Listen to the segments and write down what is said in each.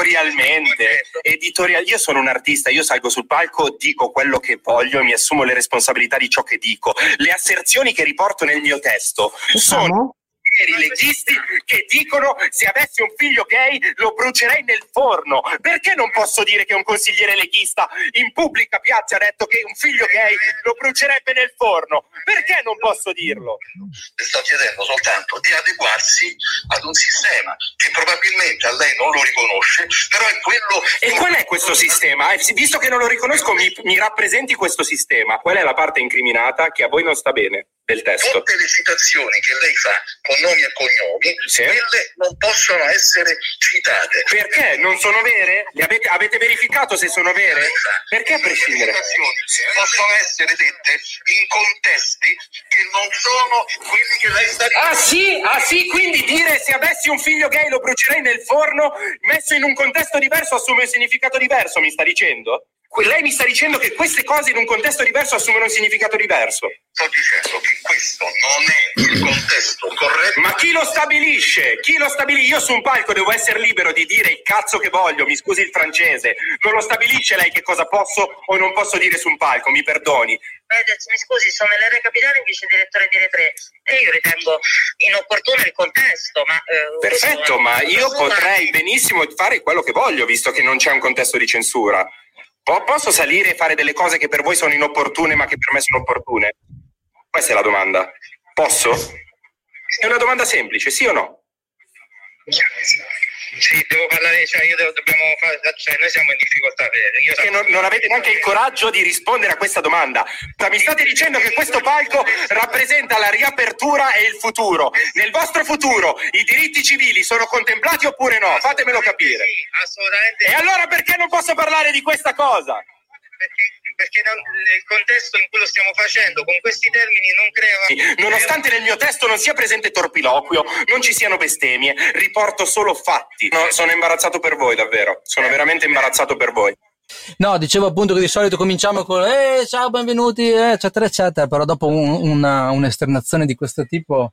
editorialmente, editorial... io sono un artista, io salgo sul palco, dico quello che voglio e mi assumo le responsabilità di ciò che dico. Le asserzioni che riporto nel mio testo sono i leghisti che dicono se avessi un figlio gay lo brucerei nel forno. Perché non posso dire che un consigliere leghista in pubblica piazza ha detto che un figlio gay lo brucerebbe nel forno? Perché non posso dirlo? Le sto chiedendo soltanto di adeguarsi ad un sistema che probabilmente a lei non lo riconosce, però è quello... E qual è questo sistema? Eh, visto che non lo riconosco, mi, mi rappresenti questo sistema. Qual è la parte incriminata che a voi non sta bene? Del testo. Tutte le citazioni che lei fa con nomi e cognomi, sì. quelle non possono essere citate. Perché? Non sono vere? Avete, avete verificato se sono vere? Perché a prescindere? Possono essere dette in contesti che non sono quelli che lei sta dicendo. Ah sì? Ah sì? Quindi dire se avessi un figlio gay lo brucerei nel forno, messo in un contesto diverso assume un significato diverso, mi sta dicendo? Lei mi sta dicendo che queste cose in un contesto diverso assumono un significato diverso. Sto dicendo che questo non è il contesto corretto. Ma chi lo stabilisce? Chi lo stabilisce? Io su un palco devo essere libero di dire il cazzo che voglio, mi scusi il francese. Non lo stabilisce lei che cosa posso o non posso dire su un palco, mi perdoni. Mi scusi, sono l'R capitale vice direttore di Retre e io ritengo inopportuno il contesto, ma... Eh, Perfetto, ma io potrei benissimo fare quello che voglio, visto che non c'è un contesto di censura. Posso salire e fare delle cose che per voi sono inopportune ma che per me sono opportune? Questa è la domanda. Posso? È una domanda semplice, sì o no? Sì, devo parlare, cioè io devo, dobbiamo fare, cioè noi siamo in difficoltà. Io Perché non, non, avete neanche il coraggio di rispondere a questa domanda. Mi state dicendo che questo palco rappresenta la riapertura e il futuro. Nel vostro futuro i diritti civili sono contemplati oppure no? Fatemelo capire. Sì, assolutamente. E allora perché non posso parlare di questa cosa? Perché perché nel contesto in cui lo stiamo facendo, con questi termini, non crea... Nonostante nel mio testo non sia presente torpiloquio, non ci siano bestemmie, riporto solo fatti. No, sono imbarazzato per voi, davvero. Sono eh. veramente imbarazzato per voi. No, dicevo appunto che di solito cominciamo con eh, ciao, benvenuti, eccetera, eccetera, però dopo un, una, un'esternazione di questo tipo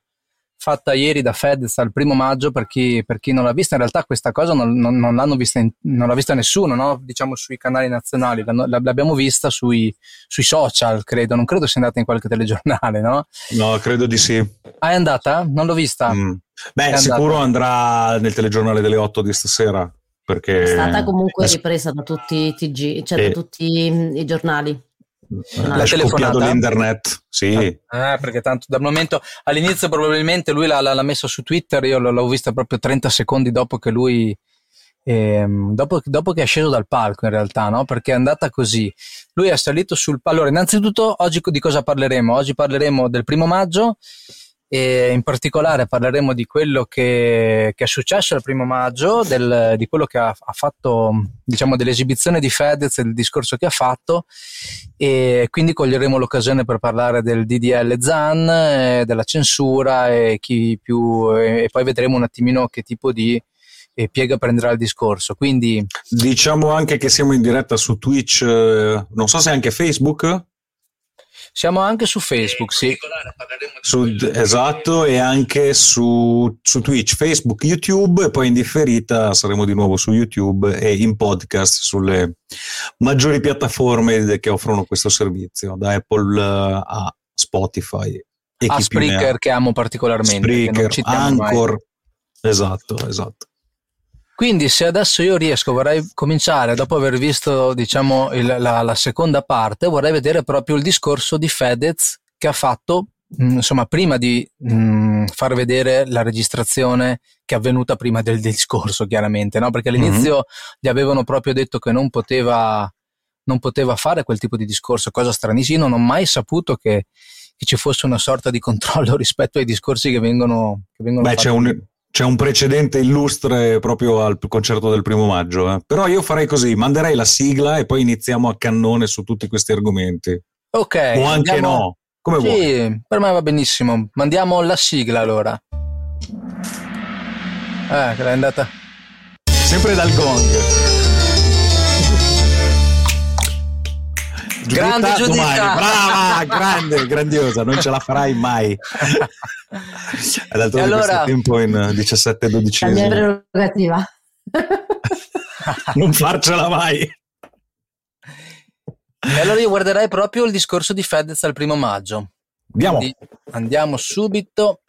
fatta ieri da Fedez al primo maggio per chi, per chi non l'ha vista in realtà questa cosa non, non, non l'hanno vista in, non l'ha vista nessuno no? diciamo sui canali nazionali l'abbiamo vista sui, sui, social credo non credo sia andata in qualche telegiornale no? no credo di sì ah è andata? non l'ho vista mm. beh sicuro andata. andrà nel telegiornale delle 8 di stasera perché è stata comunque ripresa da tutti i TG cioè e... da tutti i giornali la telefonata? l'internet sì. Ah, perché tanto dal momento all'inizio probabilmente lui l'ha, l'ha messo su Twitter io l'ho vista proprio 30 secondi dopo che lui ehm, dopo, dopo, che è sceso dal palco in realtà no? perché è andata così. Lui è salito sul allora innanzitutto oggi di cosa parleremo? Oggi parleremo del primo maggio e in particolare parleremo di quello che, che è successo il primo maggio, del, di quello che ha, ha, fatto, diciamo, dell'esibizione di Fedez e del discorso che ha fatto e quindi coglieremo l'occasione per parlare del DDL ZAN, eh, della censura e, più, e, poi vedremo un attimino che tipo di e piega prenderà il discorso. Quindi diciamo anche che siamo in diretta su Twitch, eh, non so se anche Facebook. Siamo anche su Facebook, sì. Su, esatto, e anche su, su, Twitch, Facebook, YouTube e poi in differita saremo di nuovo su YouTube e in podcast sulle maggiori piattaforme che offrono questo servizio, da Apple a Spotify. E a Spreaker che amo particolarmente. Spreaker, Anchor, esatto, esatto. Quindi se adesso io riesco, vorrei cominciare, dopo aver visto diciamo, il, la, la, seconda parte, vorrei vedere proprio il discorso di Fedez che ha fatto, mh, mm, insomma, prima di mh, mm, far vedere la registrazione che è avvenuta prima del, discorso, chiaramente, no? perché all'inizio mm-hmm. gli avevano proprio detto che non poteva, non poteva fare quel tipo di discorso, cosa stranissima. Non ho mai saputo che, che ci fosse una sorta di controllo rispetto ai discorsi che vengono, che vengono Beh, fatti. C'è un c'è un precedente illustre proprio al concerto del primo maggio. Eh. Però io farei così: manderei la sigla e poi iniziamo a cannone su tutti questi argomenti. Ok. O anche andiamo... no. Come sì, vuoi. per me va benissimo. Mandiamo la sigla allora. Eh, che l'hai andata. Sempre dal gong. Grande Giuditta! Brava, grande, grandiosa, non ce la farai mai. D'altronde allora, questo tempo in 17-12 La mia prerogativa. non farcela mai. E allora io guarderei proprio il discorso di Fedez al primo maggio. Andiamo. Quindi andiamo subito.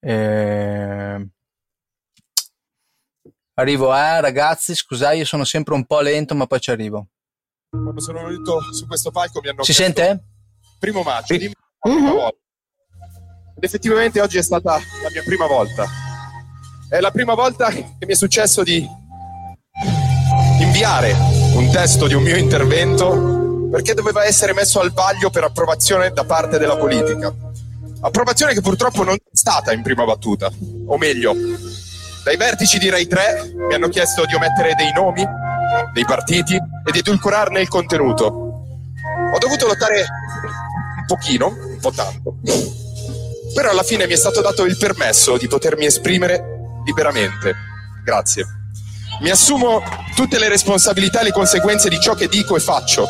Eh... Arrivo, eh ragazzi, scusate, io sono sempre un po' lento, ma poi ci arrivo. Quando sono venuto su questo palco mi hanno Si chiesto, sente? Primo maggio, Sì. dimmi la prima volta. Ed effettivamente oggi è stata la mia prima volta. È la prima volta che mi è successo di inviare un testo di un mio intervento perché doveva essere messo al vaglio per approvazione da parte della politica. Approvazione che purtroppo non è stata in prima battuta, o meglio, dai vertici di Rai 3 mi hanno chiesto di omettere dei nomi, dei partiti e di edulcorarne il contenuto. Ho dovuto lottare un pochino, un po' tanto, però alla fine mi è stato dato il permesso di potermi esprimere liberamente. Grazie. Mi assumo tutte le responsabilità e le conseguenze di ciò che dico e faccio.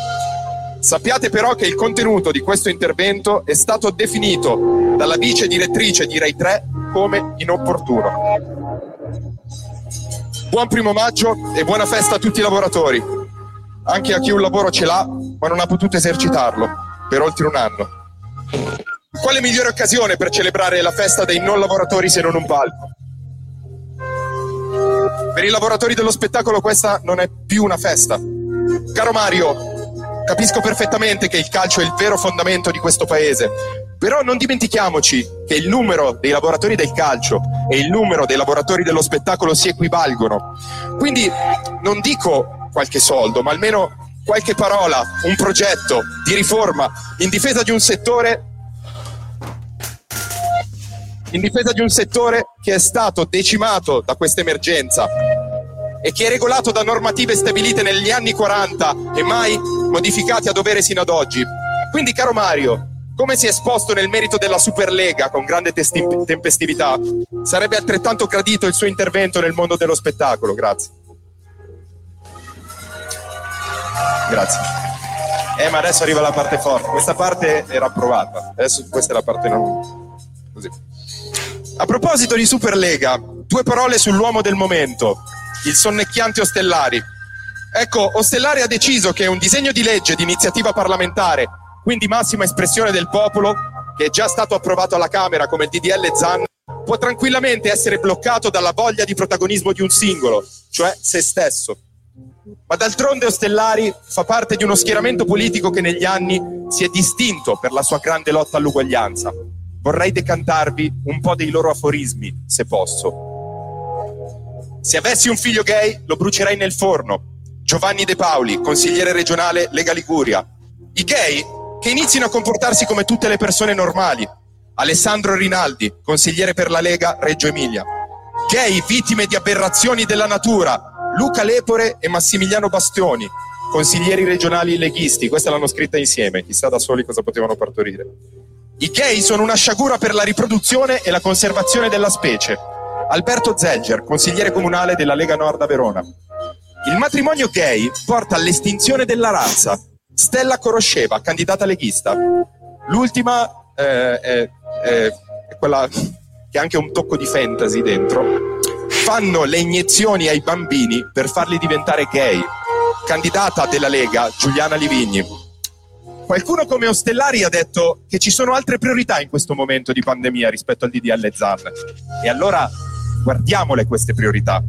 Sappiate però che il contenuto di questo intervento è stato definito dalla vice direttrice di Rai 3 come inopportuno. Buon primo maggio e buona festa a tutti i lavoratori, anche a chi un lavoro ce l'ha ma non ha potuto esercitarlo per oltre un anno. Quale migliore occasione per celebrare la festa dei non lavoratori se non un palco? Per i lavoratori dello spettacolo questa non è più una festa. Caro Mario, capisco perfettamente che il calcio è il vero fondamento di questo paese, però non dimentichiamoci che il numero dei lavoratori del calcio e il numero dei lavoratori dello spettacolo si equivalgono. Quindi non dico qualche soldo, ma almeno qualche parola, un progetto di riforma in difesa di un settore in difesa di un settore che è stato decimato da questa emergenza e che è regolato da normative stabilite negli anni 40 e mai modificate a dovere sino ad oggi. Quindi, caro Mario, come si è esposto nel merito della Superlega con grande testi- tempestività, sarebbe altrettanto gradito il suo intervento nel mondo dello spettacolo. Grazie. Grazie. Eh, ma adesso arriva la parte forte. Questa parte era approvata. Adesso questa è la parte non. Così. A proposito di Superlega, due parole sull'uomo del momento, il sonnecchiante Ostellari. Ecco, Ostellari ha deciso che un disegno di legge di iniziativa parlamentare, quindi massima espressione del popolo, che è già stato approvato alla Camera come il DDL Zan, può tranquillamente essere bloccato dalla voglia di protagonismo di un singolo, cioè se stesso. Ma d'altronde Ostellari fa parte di uno schieramento politico che negli anni si è distinto per la sua grande lotta all'uguaglianza. Vorrei decantarvi un po' dei loro aforismi, se posso. Se avessi un figlio gay, lo brucerei nel forno. Giovanni De Paoli, consigliere regionale Lega Liguria. I gay che inizino a comportarsi come tutte le persone normali. Alessandro Rinaldi, consigliere per la Lega Reggio Emilia. Gay vittime di aberrazioni della natura. Luca Lepore e Massimiliano Bastioni, consiglieri regionali leghisti. Questa l'hanno scritta insieme, chissà da soli cosa potevano partorire. I gay sono una sciagura per la riproduzione e la conservazione della specie. Alberto Zelger, consigliere comunale della Lega Nord a Verona. Il matrimonio gay porta all'estinzione della razza. Stella Corosceva, candidata leghista. L'ultima eh, è, è- quella che ha anche un tocco di fantasy dentro. Fanno le iniezioni ai bambini per farli diventare gay. Candidata della Lega, Giuliana Livigni. Qualcuno come Ostellari ha detto che ci sono altre priorità in questo momento di pandemia rispetto al DDL ZAN. E allora guardiamole queste priorità.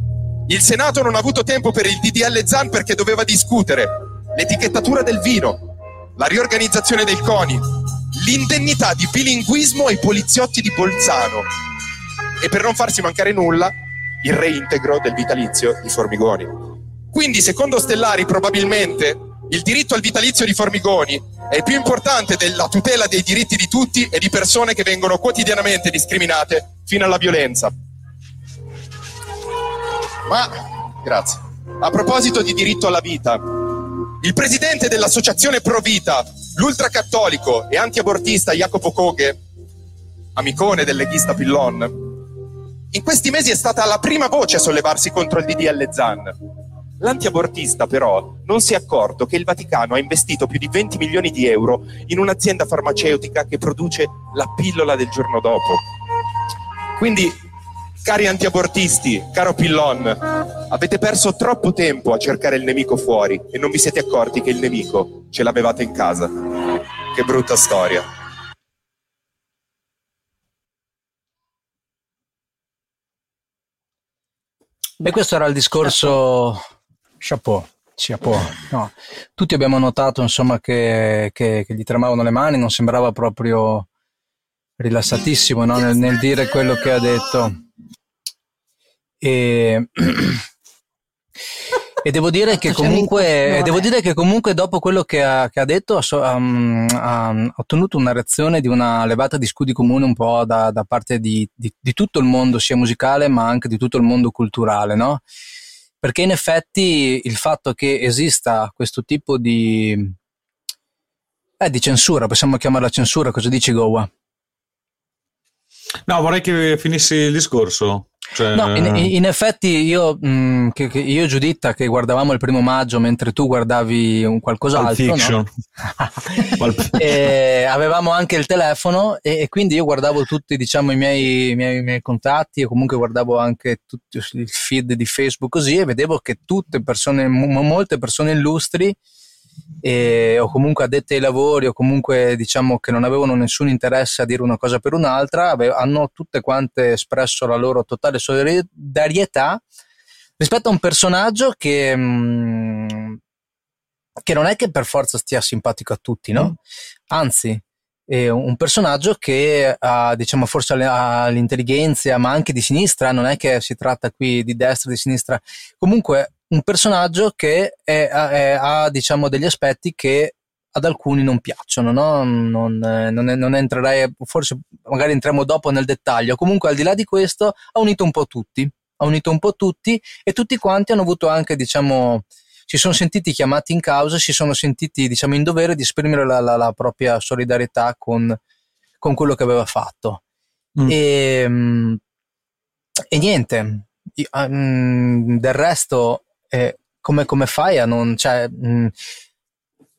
Il Senato non ha avuto tempo per il DDL ZAN perché doveva discutere l'etichettatura del vino, la riorganizzazione del CONI, l'indennità di bilinguismo ai poliziotti di Bolzano e per non farsi mancare nulla il reintegro del vitalizio di Formigoni. Quindi, secondo Stellari, probabilmente il diritto al vitalizio di Formigoni è più importante della tutela dei diritti di tutti e di persone che vengono quotidianamente discriminate fino alla violenza. Ma, grazie. A proposito di diritto alla vita, il presidente dell'associazione Pro Vita, l'ultracattolico e antiabortista Jacopo Coghe, amicone del leghista Pillon, in questi mesi è stata la prima voce a sollevarsi contro il DDL Zan. L'antiabortista però non si è accorto che il Vaticano ha investito più di 20 milioni di euro in un'azienda farmaceutica che produce la pillola del giorno dopo. Quindi, Cari antiabortisti, caro Pillon, avete perso troppo tempo a cercare il nemico fuori e non vi siete accorti che il nemico ce l'avevate in casa. Che brutta storia. Beh, questo era il discorso. Chapeau. Chapeau. No. Tutti abbiamo notato insomma, che, che, che, gli tremavano le mani, non sembrava proprio rilassatissimo no? nel, nel dire quello che ha detto. E, e devo, dire che comunque, devo dire che comunque dopo quello che ha, che ha detto ha, um, ha, ottenuto una reazione di una levata di scudi comune un po' da, da parte di, di, di, tutto il mondo sia musicale ma anche di tutto il mondo culturale, no? Perché in effetti il fatto che esista questo tipo di, eh, di censura, possiamo chiamarla censura, cosa dici Gowa? No, vorrei che finissi il discorso. Cioè... No, in, in, effetti io, mh, mm, che, che io e Giuditta che guardavamo il primo maggio mentre tu guardavi un qualcos'altro, no? avevamo anche il telefono e, e, quindi io guardavo tutti diciamo, i, miei, i, miei, i miei contatti e comunque guardavo anche tutto il feed di Facebook così e vedevo che tutte persone, molte persone illustri e, o comunque addette ai lavori o comunque diciamo che non avevano nessun interesse a dire una cosa per un'altra, ave- hanno tutte quante espresso la loro totale solidarietà rispetto a un personaggio che, mh, mm, che non è che per forza stia simpatico a tutti, no? Mm. Anzi, è un personaggio che ha, diciamo, forse ha l'intelligenza, ma anche di sinistra, non è che si tratta qui di destra di sinistra, comunque un personaggio che è, è, ha diciamo degli aspetti che ad alcuni non piacciono, no? non, non, non, entrerei, forse magari entriamo dopo nel dettaglio. Comunque, al di là di questo, ha unito un po' tutti, ha unito un po' tutti e tutti quanti hanno avuto anche, diciamo, si sono sentiti chiamati in causa, si sono sentiti, diciamo, in dovere di esprimere la, la, la propria solidarietà con, con, quello che aveva fatto. Mm. E, ehm, e niente, um, del resto eh, come, come, fai a non... Cioè, mh,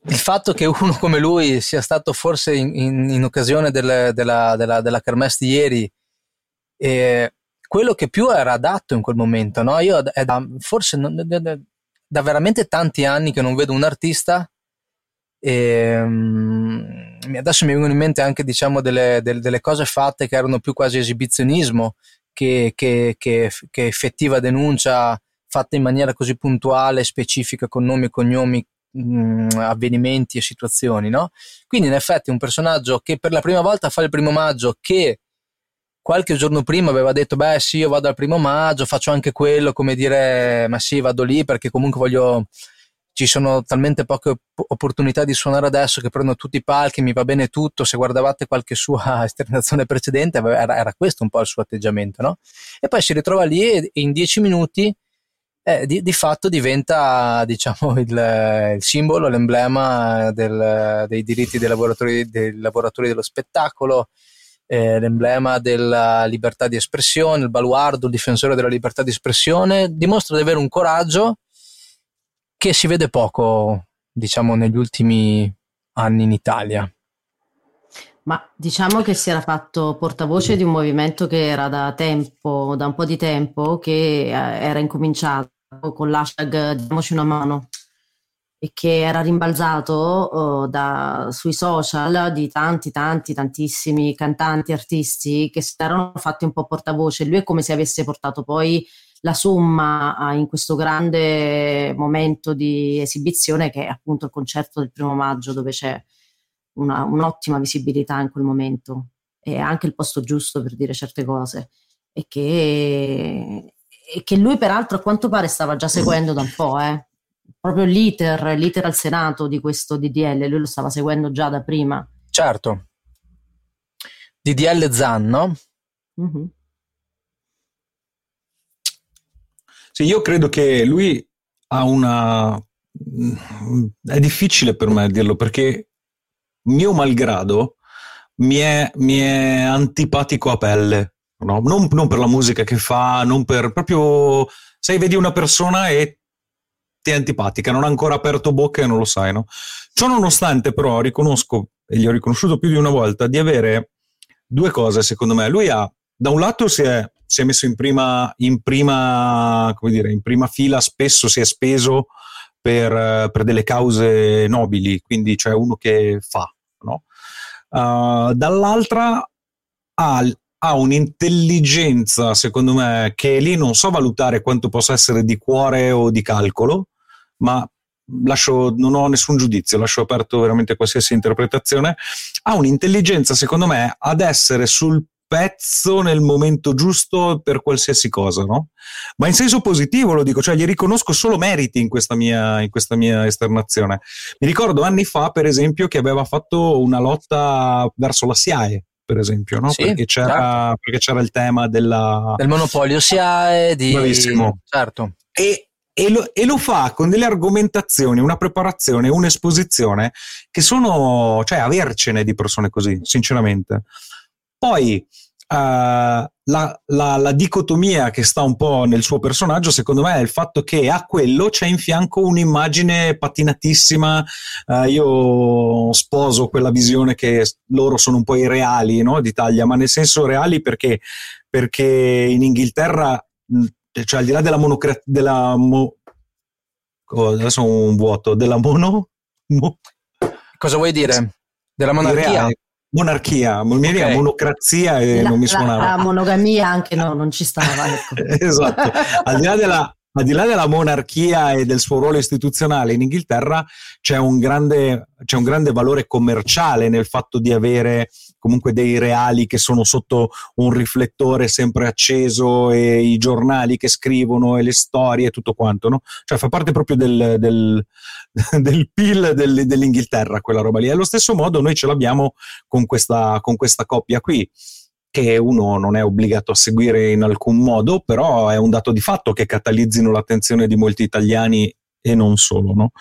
il fatto che uno come lui sia stato forse in, in, in occasione del, della, della, della kermesse di ieri eh, quello che più era adatto in quel momento, no? Io è da, forse non, da, veramente tanti anni che non vedo un artista e um, adesso mi vengono in mente anche diciamo delle, delle, delle, cose fatte che erano più quasi esibizionismo che, che, che, che effettiva denuncia fatta in maniera così puntuale, specifica, con nomi e cognomi, mh, mm, avvenimenti e situazioni, no? Quindi in effetti un personaggio che per la prima volta fa il primo maggio, che qualche giorno prima aveva detto, beh sì, io vado al primo maggio, faccio anche quello, come dire, ma sì, vado lì perché comunque voglio ci sono talmente poche opportunità di suonare adesso che prendo tutti i palchi, mi va bene tutto. Se guardavate qualche sua esternazione precedente, era, era, questo un po' il suo atteggiamento, no? E poi si ritrova lì e in dieci minuti eh, di, di, fatto diventa diciamo, il, il simbolo, l'emblema del, dei diritti dei lavoratori, dei lavoratori dello spettacolo, eh, l'emblema della libertà di espressione, il baluardo, il difensore della libertà di espressione, dimostra di avere un coraggio che si vede poco, diciamo, negli ultimi anni in Italia. Ma diciamo che si era fatto portavoce di un movimento che era da tempo, da un po' di tempo, che eh, era incominciato con l'hashtag diamoci una mano e che era rimbalzato uh, da, sui social di tanti, tanti, tantissimi cantanti, artisti che si erano fatti un po' portavoce. Lui è come se avesse portato poi la somma in questo grande momento di esibizione che è appunto il concerto del primo maggio dove c'è una, un'ottima visibilità in quel momento e anche il posto giusto per dire certe cose e che e che lui peraltro a quanto pare stava già seguendo da un po', eh. proprio l'iter, l'iter al Senato di questo DDL, lui lo stava seguendo già da prima. Certo. DDL Zan, no? Mm-hmm. Sì, io credo che lui ha una... È difficile per me dirlo perché mio malgrado mi è, mi è antipatico a pelle no? non, non, per la musica che fa, non per proprio, sai, vedi una persona e ti è antipatica, non ha ancora aperto bocca e non lo sai, no? Ciò nonostante però riconosco, e gli ho riconosciuto più di una volta, di avere due cose secondo me. Lui ha, da un lato si è si è messo in prima, in prima, come dire, in prima fila, spesso si è speso per, per delle cause nobili, quindi c'è uno che fa. No? Uh, dall'altra ha, ha un'intelligenza, secondo me, che lì non so valutare quanto possa essere di cuore o di calcolo, ma lascio, non ho nessun giudizio, lascio aperto veramente qualsiasi interpretazione, ha un'intelligenza, secondo me, ad essere sul pezzo nel momento giusto per qualsiasi cosa, no? Ma in senso positivo lo dico, cioè gli riconosco solo meriti in questa mia, in questa mia esternazione. Mi ricordo anni fa, per esempio, che aveva fatto una lotta verso la SIAE, per esempio, no? Sì, perché, c'era, certo. perché, c'era, il tema della... del monopolio SIAE, di... Bravissimo. Certo. E, e, lo, e, lo, fa con delle argomentazioni, una preparazione, un'esposizione che sono, cioè, avercene di persone così, sinceramente. Poi la, la, la, dicotomia che sta un po' nel suo personaggio, secondo me, è il fatto che a quello c'è in fianco un'immagine patinatissima. Uh, io sposo quella visione che loro sono un po' i reali no, d'Italia, ma nel senso reali perché, perché in Inghilterra, cioè al di là della monocrazia, della mo- oh, adesso un vuoto, della mono... Mo- Cosa vuoi dire? Della monarchia? Monarchia, mi okay. monocrazia e la, non mi suonava. La, la monogamia anche no, non ci stava. Ecco. esatto. Al di, là della, al di là della monarchia e del suo ruolo istituzionale in Inghilterra c'è un grande, c'è un grande valore commerciale nel fatto di avere comunque dei reali che sono sotto un riflettore sempre acceso e i giornali che scrivono e le storie e tutto quanto, no? Cioè fa parte proprio del, del, del PIL del, dell'Inghilterra quella roba lì. E allo stesso modo noi ce l'abbiamo con questa, con questa coppia qui che uno non è obbligato a seguire in alcun modo, però è un dato di fatto che catalizzino l'attenzione di molti italiani e non solo, no?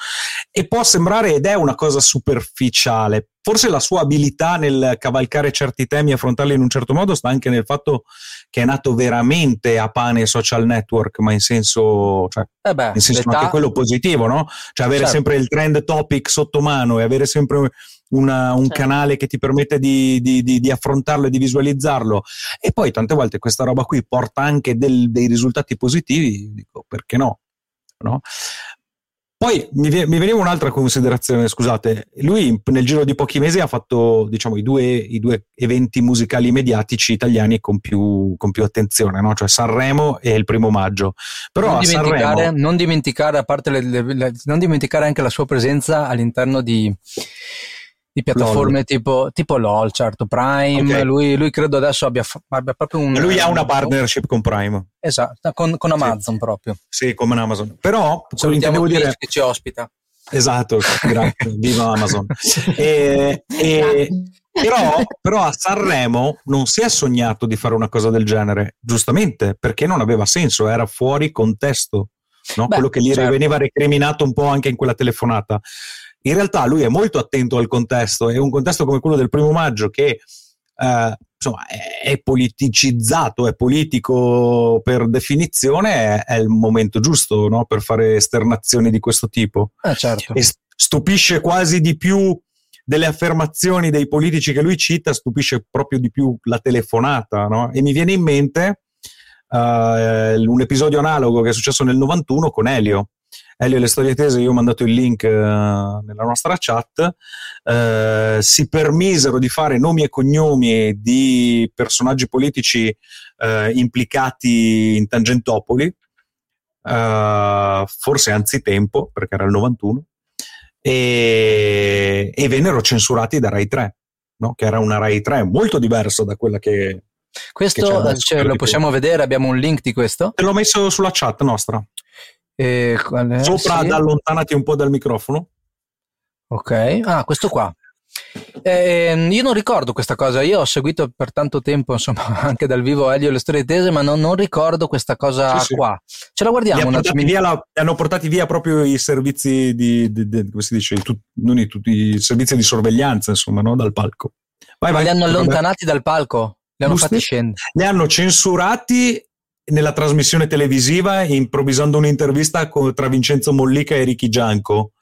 E può sembrare, ed è una cosa superficiale, forse la sua abilità nel cavalcare certi temi e affrontarli in un certo modo sta anche nel fatto che è nato veramente a pane social network, ma in senso, cioè, eh beh, in senso anche quello positivo, no? Cioè avere certo. sempre il trend topic sotto mano e avere sempre una, un certo. canale che ti permette di, di, di, di, affrontarlo e di visualizzarlo. E poi tante volte questa roba qui porta anche del, dei risultati positivi, dico perché no? no? Poi mi, mi, veniva un'altra considerazione, scusate, lui nel giro di pochi mesi ha fatto diciamo, i, due, i due eventi musicali mediatici italiani con più, con più attenzione, no? cioè Sanremo e il primo maggio. Però non, dimenticare, Sanremo... non dimenticare, a parte le, le, le, non dimenticare anche la sua presenza all'interno di di piattaforme tipo, tipo, LOL, certo, Prime, okay. lui, lui, credo adesso abbia, abbia, proprio un... Lui ha una partnership con Prime. Esatto, con, con Amazon sì. proprio. Sì, come Amazon. Però, intendevo dire... che ci ospita. Esatto, grazie, viva Amazon. e, e, però, però, a Sanremo non si è sognato di fare una cosa del genere, giustamente, perché non aveva senso, era fuori contesto. No? Beh, Quello che gli certo. veniva recriminato un po' anche in quella telefonata in realtà lui è molto attento al contesto e un contesto come quello del primo maggio che eh, insomma, è politicizzato, è politico per definizione, è, è il momento giusto no? per fare esternazioni di questo tipo. Eh, certo. E stupisce quasi di più delle affermazioni dei politici che lui cita, stupisce proprio di più la telefonata. No? E mi viene in mente uh, un episodio analogo che è successo nel 91 con Elio Elio e le storie tese, io ho mandato il link uh, nella nostra chat, uh, si permisero di fare nomi e cognomi di personaggi politici uh, implicati in Tangentopoli, forse anzitempo, perché era il 91, e, e vennero censurati da Rai 3, no? che era una Rai 3 molto diversa da quella che... Questo cioè, lo possiamo vedere, abbiamo un link di questo? Te l'ho messo sulla chat nostra. E Sopra, sì. allontanati un po' dal microfono. Ok, ah, questo qua. Eh, io non ricordo questa cosa, io ho seguito per tanto tempo, insomma, anche dal vivo Elio le storie tese, ma non, non ricordo questa cosa sì, qua. Ce la guardiamo li un attimo. La, hanno portati via proprio i servizi di, di, di come si dice, tu, non i, tutti, i servizi di sorveglianza, insomma, no? dal palco. Vai, ma vai, li hanno allontanati dal palco? Li hanno Busti? fatti scendere? Li hanno censurati nella trasmissione televisiva improvvisando un'intervista con, tra Vincenzo Mollica e Ricky Gianco.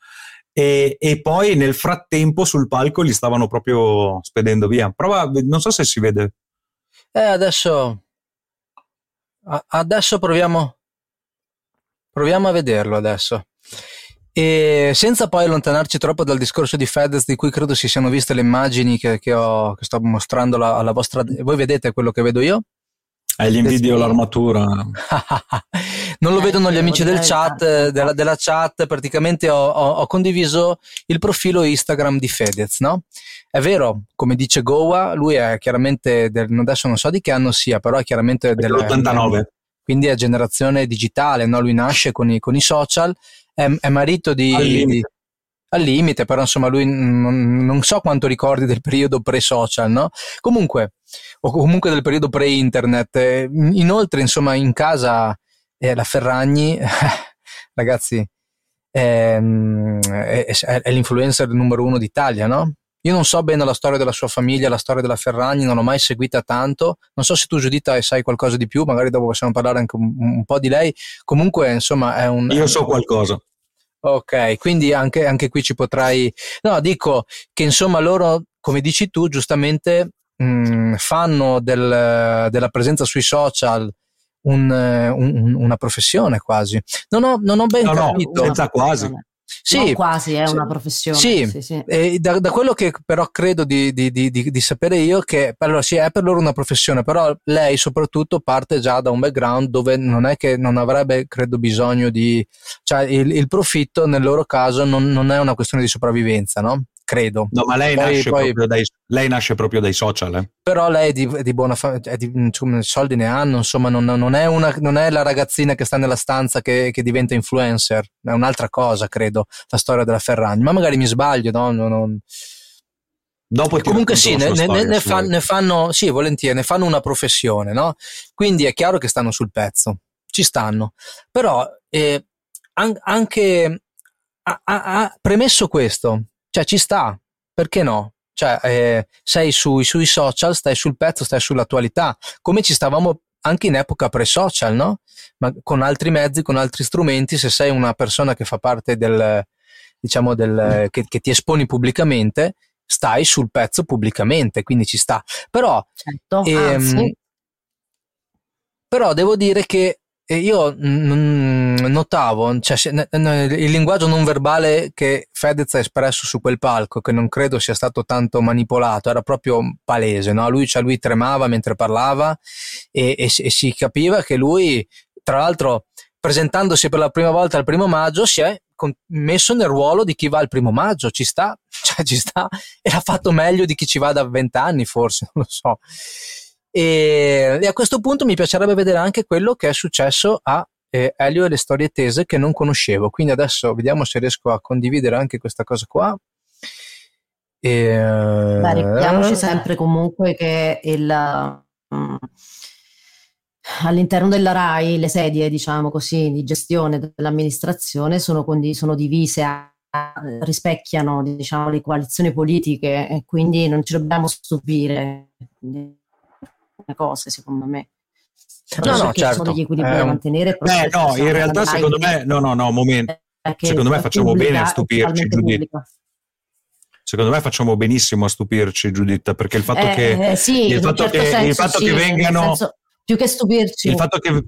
E, e, poi nel frattempo sul palco li stavano proprio spedendo via. Prova, non so se si vede. Eh, adesso. adesso proviamo, proviamo a vederlo adesso. E senza poi allontanarci troppo dal discorso di Fedez, di cui credo si siano viste le immagini che, che, ho, che sto mostrando alla, alla vostra. Voi vedete quello che vedo io? Eh, gli invidio l'armatura. non lo eh, vedono gli amici del chat, della, della chat. Praticamente ho, ho, ho, condiviso il profilo Instagram di Fedez, no? È vero, come dice Goa, lui è chiaramente, del, adesso non so di che anno sia, però è chiaramente dell'89. Quindi è generazione digitale, no? Lui nasce con i, con i social, è, è marito di, di al limite, però insomma lui non, non, so quanto ricordi del periodo pre-social, no? Comunque, o comunque del periodo pre-internet. Eh, inoltre, insomma, in casa eh, la Ferragni, ragazzi, è, è, è, l'influencer numero uno d'Italia, no? Io non so bene la storia della sua famiglia, la storia della Ferragni, non l'ho mai seguita tanto. Non so se tu, Giuditta, sai qualcosa di più, magari dopo possiamo parlare anche un, un po' di lei. Comunque, insomma, è un. Io so qualcosa. Ok, quindi anche, anche, qui ci potrai... No, dico che insomma loro, come dici tu, giustamente mh, mm, fanno del, della presenza sui social un, un, una professione quasi. Non ho, non ho ben no, capito. No, senza quasi. Sì, non quasi è sì, una professione. Sì, sì, sì. Da, da, quello che però credo di, di, di, di, sapere io, che allora sì, è per loro una professione, però lei soprattutto parte già da un background dove non è che non avrebbe, credo, bisogno di... cioè il, il profitto nel loro caso non, non è una questione di sopravvivenza, no? Credo. No, ma lei, poi, nasce, poi, proprio dai, lei nasce, proprio dai, social. Eh? Però lei è di, di buona famiglia, soldi ne hanno, insomma, non, non, è una, non, è la ragazzina che sta nella stanza che, che, diventa influencer, è un'altra cosa, credo, la storia della Ferragni. Ma magari mi sbaglio, no? Non, Dopo comunque sì, ne, storia, ne, fan, ne, fanno, sì, volentieri, ne fanno una professione, no? Quindi è chiaro che stanno sul pezzo, ci stanno. Però eh, an- anche a, a, a, premesso questo, cioè ci sta, perché no? Cioè, eh, sei sui, sui social, stai sul pezzo, stai sull'attualità, come ci stavamo anche in epoca pre-social, no? Ma con altri mezzi, con altri strumenti, se sei una persona che fa parte del, diciamo, del, che, che ti esponi pubblicamente, stai sul pezzo pubblicamente, quindi ci sta. Però, certo, ehm, però devo dire che e io notavo cioè, il linguaggio non verbale che Fedez ha espresso su quel palco, che non credo sia stato tanto manipolato, era proprio palese. No? Lui, cioè, lui tremava mentre parlava e, e, e si capiva che lui, tra l'altro, presentandosi per la prima volta al primo maggio, si è messo nel ruolo di chi va al primo maggio, ci sta, cioè ci sta, e l'ha fatto meglio di chi ci va da vent'anni forse, non lo so. E, e, a questo punto mi piacerebbe vedere anche quello che è successo a eh, Elio e le storie tese che non conoscevo. Quindi adesso vediamo se riesco a condividere anche questa cosa qua. E, Beh, ricordiamoci sempre comunque che il, um, all'interno della RAI le sedie, diciamo così, di gestione dell'amministrazione sono, condi- sono divise a rispecchiano diciamo, le coalizioni politiche e quindi non ci dobbiamo stupire cose, secondo me. No, no, certo. Sono degli equilibri eh, da mantenere. Beh, no, in realtà secondo me, no, no, no, momento. Secondo me facciamo bene a stupirci, Giuditta. Secondo me facciamo benissimo a stupirci, Giuditta, perché il fatto eh, che, eh, sì, il fatto certo che, senso, il fatto sì, che vengano... Senso, più che stupirci. Il fatto che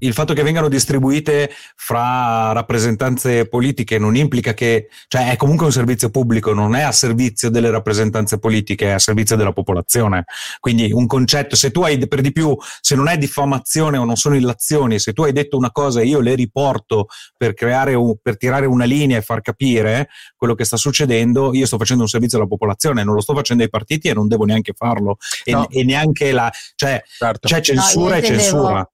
il fatto che vengano distribuite fra rappresentanze politiche non implica che, cioè è comunque un servizio pubblico, non è a servizio delle rappresentanze politiche, è a servizio della popolazione. Quindi un concetto, se tu hai, per di più, se non è diffamazione o non sono illazioni, se tu hai detto una cosa e io le riporto per creare, un, per tirare una linea e far capire quello che sta succedendo, io sto facendo un servizio alla popolazione, non lo sto facendo ai partiti e non devo neanche farlo. E, no. e neanche la, cioè, certo. c'è censura no, e censura.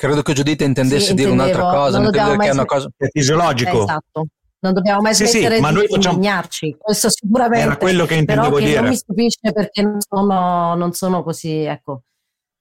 Credo che Giuditta intendesse sì, dire un'altra cosa, non intendere che è una cosa è fisiologico. Esatto. Non dobbiamo mai sì, smettere sì, ma di facciamo... indignarci, questo sicuramente. Era quello che intendevo però dire. non mi stupisce perché non sono, non sono così, ecco.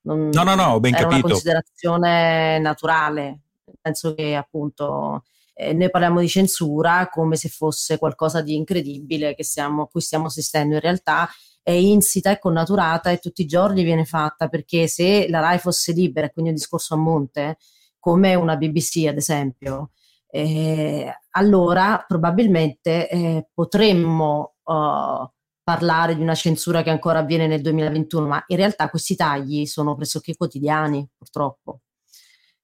Non, no, no, no, ho ben era capito. una considerazione naturale. Penso che appunto eh, noi parliamo di censura come se fosse qualcosa di incredibile che stiamo, cui stiamo assistendo. In realtà è insita e connaturata e tutti i giorni viene fatta perché se la RAI fosse libera, quindi un discorso a monte, come una BBC ad esempio, eh, allora probabilmente eh, potremmo uh, parlare di una censura che ancora avviene nel 2021, ma in realtà questi tagli sono pressoché quotidiani, purtroppo.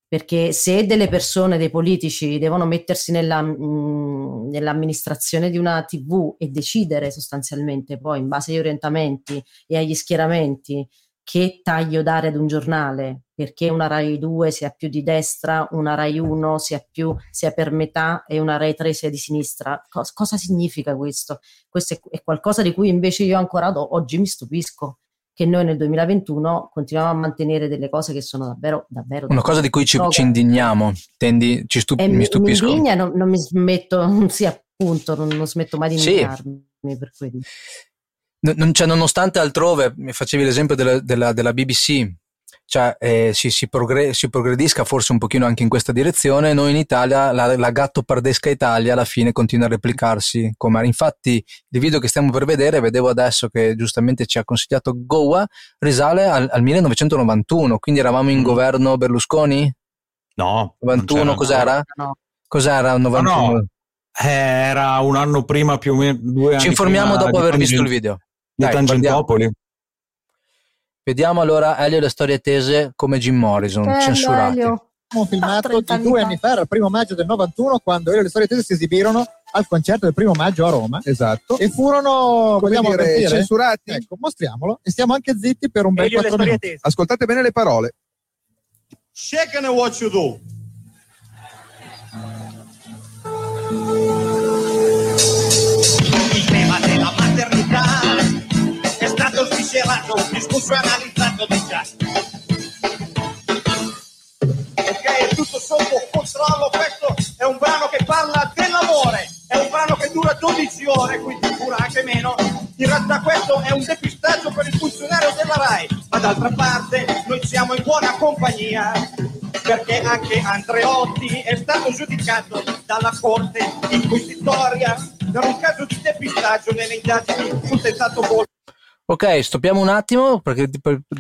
Perché se delle persone, dei politici devono mettersi nella, mh, mm, nell'amministrazione di una TV e decidere sostanzialmente poi in base agli orientamenti e agli schieramenti che taglio dare ad un giornale, perché una Rai 2 sia più di destra, una Rai 1 sia, più, sia per metà e una Rai 3 sia di sinistra. Cos- cosa significa questo? Questo è, è, qualcosa di cui invece io ancora do, oggi mi stupisco, che noi nel 2021 continuiamo a mantenere delle cose che sono davvero... davvero Una cosa di cui ci, ci indigniamo, tendi, ci stup- mi, mi stupisco. Mi indigna, non, non mi smetto, sì appunto, non, non smetto mai di indignarmi sì. per quello non, cioè, nonostante altrove, mi facevi l'esempio della, della, della BBC, cioè, eh, si, si, progre- si, progredisca forse un pochino anche in questa direzione, noi in Italia, la, la gatto pardesca Italia alla fine continua a replicarsi. Come, infatti il video che stiamo per vedere, vedevo adesso che giustamente ci ha consigliato Goa, risale al, al 1991, quindi eravamo in mm. governo Berlusconi? No. 91 cos'era? No. Cos'era 91? No, no. Era un anno prima più o meno, due anni Ci informiamo dopo aver visto il video di Tangentopoli. Vediamo allora Elio le storie tese come Jim Morrison, Bello, censurate. Elio. Abbiamo filmato di due anni fa, il primo maggio del 91, quando Elio e le storie tese si esibirono al concerto del primo maggio a Roma. Esatto. E furono, vogliamo dire, avvertire? censurati. Ecco, mostriamolo. E stiamo anche zitti per un bel Elio 4 minuti. Tese. Ascoltate bene le parole. Shaken what you do. Sviscerato, discusso e analizzato di già. Ok, è tutto sotto controllo, questo è un brano che parla dell'amore, è un brano che dura 12 ore, quindi dura anche meno. In realtà questo è un depistaggio per il funzionario della RAI, ma d'altra parte noi siamo in buona compagnia perché anche Andreotti è stato giudicato dalla Corte Inquisitoria per un caso di depistaggio nelle indagini sul tentato volto Ok, stoppiamo un attimo perché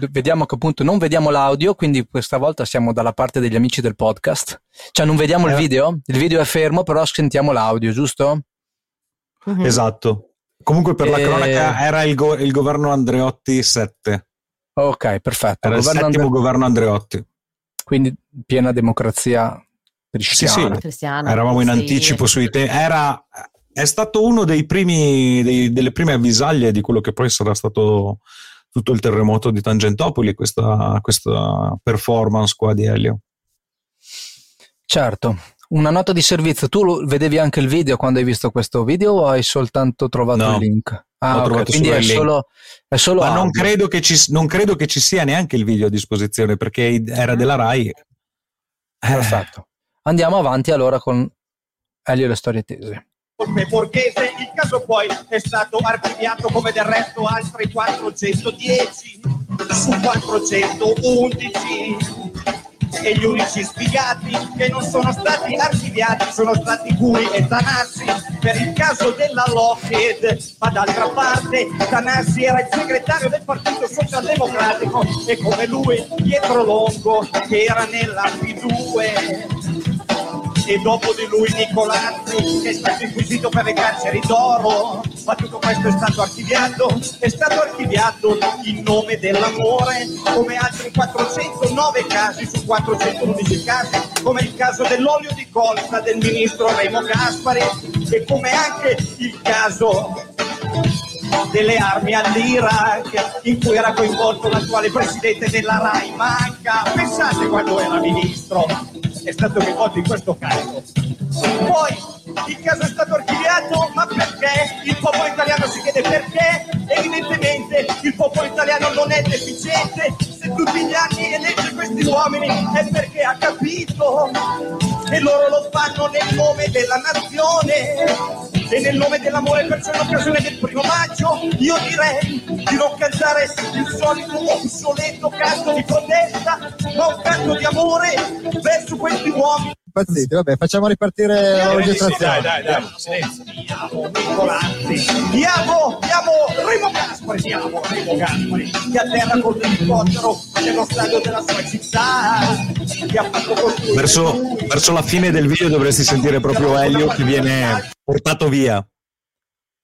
vediamo che appunto non vediamo l'audio, quindi questa volta siamo dalla parte degli amici del podcast. Cioè non vediamo eh. il video, il video è fermo, però sentiamo l'audio, giusto? Mm-hmm. Esatto. Comunque per e... la cronaca era il, go- il, governo Andreotti 7. Ok, perfetto. Era il, il settimo Andre... governo Andreotti. Quindi piena democrazia cristiana. Sì, sì. Eravamo in anticipo sui temi. Era è stato uno dei primi, dei, delle prime avvisaglie di quello che poi sarà stato tutto il terremoto di Tangentopoli, questa, questa performance qua di Elio. Certo, una nota di servizio, tu vedevi anche il video quando hai visto questo video o hai soltanto trovato no, il link? Ah, okay, quindi è solo, è solo, Ma non credo, ci, non credo, che ci, sia neanche il video a disposizione perché era della RAI. Perfetto. Andiamo avanti allora con Elio e le storie tese colpe borghese, il caso poi è stato archiviato come del resto altri 410 su 411 e gli unici sfigati che non sono stati archiviati sono stati Gui e Tanassi. Per il caso della Lockheed ma d'altra parte Tanassi era il segretario del Partito Socialdemocratico e come lui Pietro Longo che era nella P2 e dopo di lui Nicolazzi che è stato inquisito per le carceri d'oro ma tutto questo è stato archiviato è stato archiviato in nome dell'amore come altri 409 casi su 411 casi come il caso dell'olio di colza del ministro Remo Gaspari e come anche il caso delle armi all'Iraq in cui era coinvolto l'attuale presidente della RAI Manca. Pensate quando era ministro è stato coinvolto in questo caso. Poi il caso è stato archiviato, ma perché? Il popolo italiano si chiede perché? Evidentemente il popolo italiano non è deficiente, se tutti gli anni elegge questi uomini è perché ha capito e loro lo fanno nel nome della nazione e nel nome dell'amore perciò in occasione del primo maggio io direi di non cantare il solito obsoleto canto di protesta ma un canto di amore verso questi uomini impazziti vabbè facciamo ripartire la registrazione dai dai dai silenzio diamo diamo Remo Gaspari diamo Remo Gaspari che atterra con l'elicottero nello stadio della sua città che ha fatto verso, verso la fine del video dovresti sentire proprio Elio che viene portato via.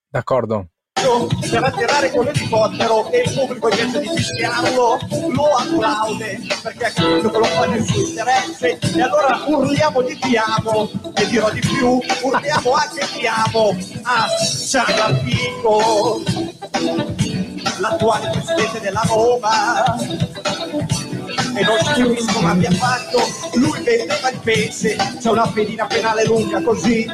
D'accordo. Spazio per atterrare con l'elicottero e il pubblico invece di fischiarlo lo applaude perché ha capito che lo fa nel suo interesse. E allora urliamo di ti amo e dirò di più urliamo anche ti amo a Ciarrapico l'attuale presidente della Roma. E non capisco come abbia fatto lui vendeva il pesce c'è una pedina penale lunga così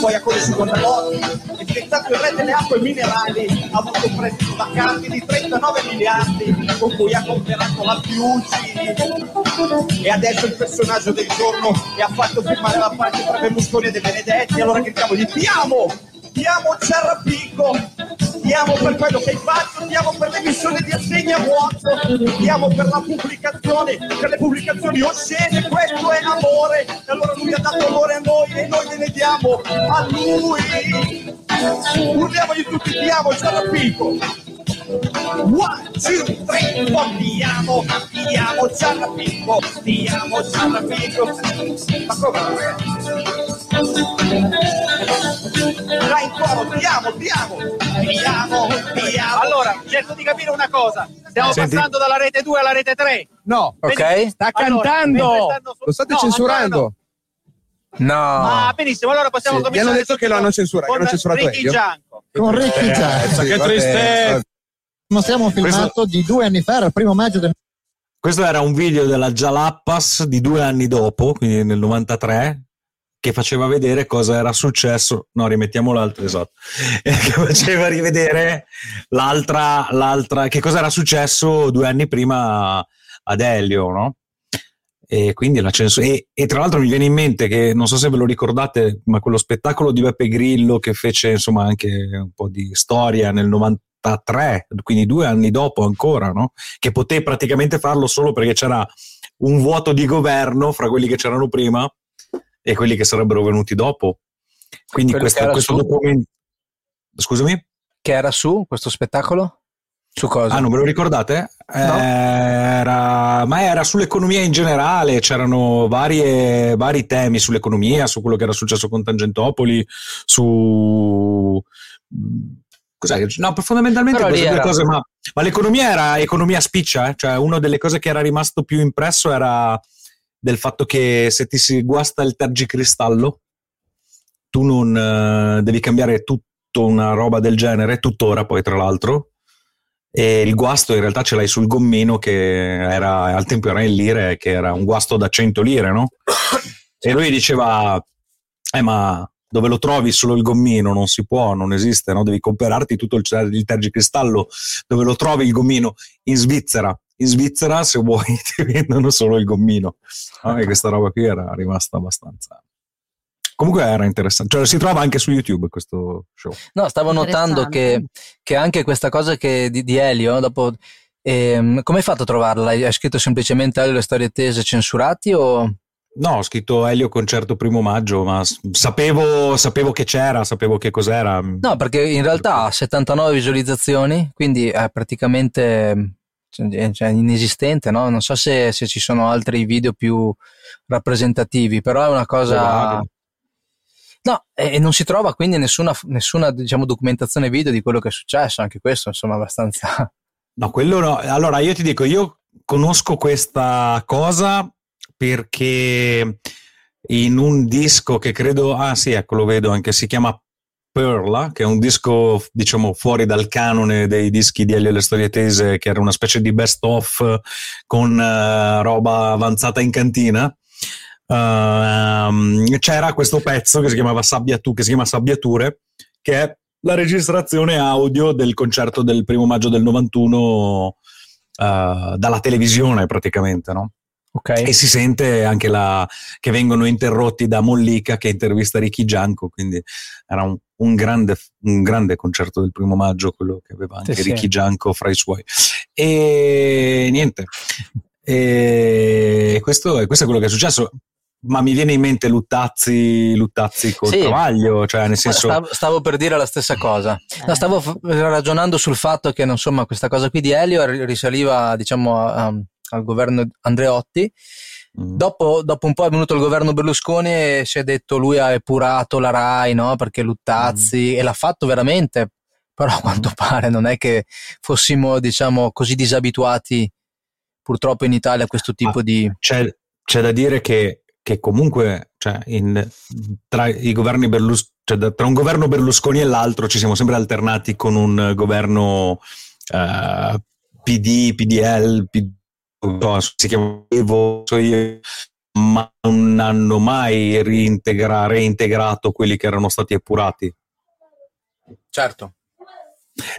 poi ha corso con Lotti è diventato il re delle acque minerali. Ha avuto un prestito da Cardi di 39 miliardi con cui ha comprato la Fiuggi e adesso il personaggio del giorno e ha fatto firmare la parte tra Berlusconi e De Benedetti. Allora gritiamo gli ti amo amo Ciarrapico, ti amo per quello che hai fatto, ti amo per l'emissione di assegni a vuoto, ti amo per la pubblicazione, per le pubblicazioni oscene, questo è amore, e allora lui ha dato amore a noi e noi gliene diamo a lui. Urliamogli tutti, ti amo Ciarrapico. One, two, three, four, ti amo, ti amo Ciarrapico, ti amo Ciarrapico. Ma come? Dai, in coro, ti amo, ti amo, ti amo, ti amo. Allora, cerco di capire una cosa. Stiamo Senti. passando dalla rete 2 alla rete 3. No, Ok. sta Allora, cantando. stanno- Lo state No, censurando. ancora No. Ah, benissimo, allora possiamo Sì, cominciare. hanno detto che lo hanno censurato, che con hanno censurato Ricky. Gianco. Con Ricky Gianco. che tristezza. Mostriamo un filmato di due anni fa, era il primo maggio del Questo era un video della Jalappas di due anni dopo, quindi nel 93, che faceva vedere cosa era successo. No, rimettiamo l'altro, esatto. Che faceva rivedere l'altra, l'altra, che cosa era successo due anni prima ad Elio, no? E quindi la censura. E, e tra l'altro mi viene in mente che non so se ve lo ricordate, ma quello spettacolo di Beppe Grillo che fece insomma anche un po' di storia nel 93, quindi due anni dopo ancora, no? Che poté praticamente farlo solo perché c'era un vuoto di governo fra quelli che c'erano prima e quelli che sarebbero venuti dopo. Quindi che questo, documento. Scusami? Che era su questo spettacolo? Su cosa? Ah, non ve lo ricordate? No. Era, ma era sull'economia in generale, c'erano varie, vari temi sull'economia, su quello che era successo con Tangentopoli, su... Cos'è? No, fondamentalmente queste due cose, ma, ma l'economia era economia spiccia, eh? cioè una delle cose che era rimasto più impresso era del fatto che se ti si guasta il tergicristallo, tu non eh, devi cambiare tutto una roba del genere, tuttora poi tra l'altro, e il guasto in realtà ce l'hai sul gommino che era al tempo era in lire, che era un guasto da 100 lire, no? E lui diceva, eh ma dove lo trovi solo il gommino? Non si può, non esiste, no? Devi comprarti tutto il tergicristallo. Dove lo trovi il gommino? In Svizzera. In Svizzera, se vuoi, ti vendono solo il gommino. No? E questa roba qui era rimasta abbastanza... Comunque era interessante, cioè si trova anche su YouTube questo show. No, stavo notando che, che anche questa cosa che di, di Elio, dopo, ehm, come hai fatto a trovarla? Hai scritto semplicemente Elio le storie tese censurati o... No, ho scritto Elio Concerto Primo Maggio, ma sapevo, sapevo che c'era, sapevo che cos'era. No, perché in realtà ha 79 visualizzazioni, quindi è praticamente cioè, cioè, inesistente, no? Non so se, se ci sono altri video più rappresentativi, però è una cosa... No, e e non si trova quindi nessuna, nessuna diciamo, documentazione video di quello che è successo, anche questo insomma abbastanza... No, quello no. Allora, io ti dico, io conosco questa cosa perché in un disco che credo, ah sì, ecco, lo vedo anche, si chiama Perla, che è un disco, diciamo, fuori dal canone dei dischi di Elio e le storie tese, che era una specie di best of con eh, roba avanzata in cantina. Ehm, c'era questo pezzo che si chiamava Sabbiatu, che si chiama Sabbiature, che è la registrazione audio del concerto del primo maggio del 91 eh, dalla televisione praticamente, no? Ok. E si sente anche la, che vengono interrotti da Mollica che intervista Ricky Gianco, quindi era un, un grande, un grande concerto del primo maggio, quello che aveva anche Sì. Ricky Gianco fra i suoi. E niente, e questo, è- questo è quello che è successo. Ma mi viene in mente Luttazzi, Luttazzi con Sì. Travaglio, cioè nel senso... Stavo, stavo per dire la stessa cosa. No, stavo f- ragionando sul fatto che insomma, questa cosa qui di Elio ri- risaliva diciamo, a- a- al governo Andreotti Mm. Dopo, dopo, un po' è venuto il governo Berlusconi e si è detto lui ha epurato la RAI, no? Perché Luttazzi, mm. e l'ha fatto veramente, però a quanto pare non è che fossimo, diciamo, così disabituati purtroppo in Italia a questo tipo ah, di... C'è, c'è, da dire che, che comunque cioè, in, tra, i governi Berlus, cioè, tra un governo Berlusconi e l'altro ci siamo sempre alternati con un governo eh, PD, PDL, PD, si chiama Evo, so io, ma non hanno mai reintegra, reintegrato quelli che erano stati epurati. Certo.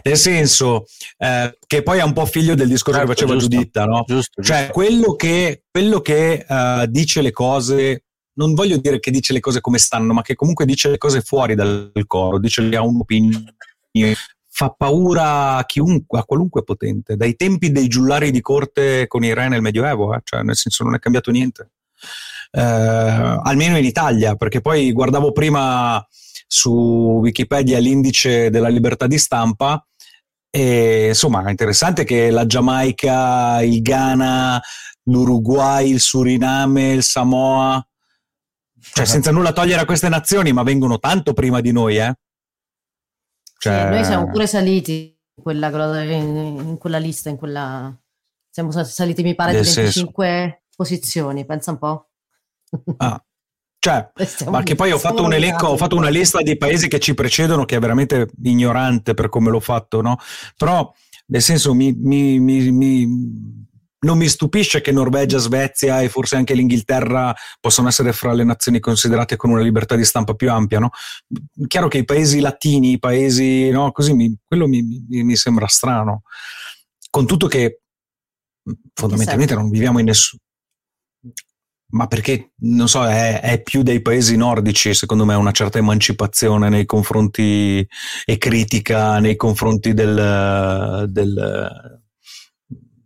Nel senso eh, che poi è un po' figlio del discorso certo, che faceva giusto, Giuditta, no? Giusto, cioè giusto. quello che, quello che uh, dice le cose, non voglio dire che dice le cose come stanno, ma che comunque dice le cose fuori dal coro, dice che ha un'opinione, fa paura a chiunque, a qualunque potente, dai tempi dei giullari di corte con i re nel Medioevo, eh? cioè nel senso non è cambiato niente. Eh, almeno in Italia, perché poi guardavo prima su Wikipedia l'indice della libertà di stampa e insomma è interessante che la Giamaica, il Ghana, l'Uruguay, il Suriname, il Samoa, cioè senza nulla togliere a queste nazioni, ma vengono tanto prima di noi, eh? Cioè... Sì, noi siamo pure saliti in quella, in quella lista, in quella... siamo saliti mi pare di 25 senso. posizioni, pensa un po'. Ah. Cioè, ma che poi ho fatto un elenco, ho fatto una lista di paesi che ci precedono che è veramente ignorante per come l'ho fatto, no? Però, nel senso, mi, mi, mi, non mi stupisce che Norvegia, Svezia e forse anche l'Inghilterra possano essere fra le nazioni considerate con una libertà di stampa più ampia, no? Chiaro che i paesi latini, i paesi, no? Così mi, quello mi, sembra strano. Con tutto che fondamentalmente non viviamo in nessun ma perché, non so, è, è, più dei paesi nordici, secondo me, una certa emancipazione nei confronti e critica nei confronti del, del,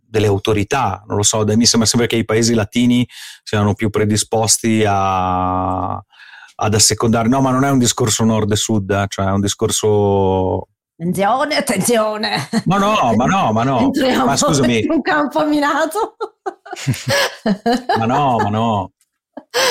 delle autorità. Non lo so, mi sembra sempre che i paesi latini siano più predisposti a, ad assecondare. No, ma non è un discorso nord e sud, eh, cioè è un discorso Attenzione, attenzione. Ma no, ma no, ma no. Entriamo ma scusami. in un campo minato. ma no, ma no.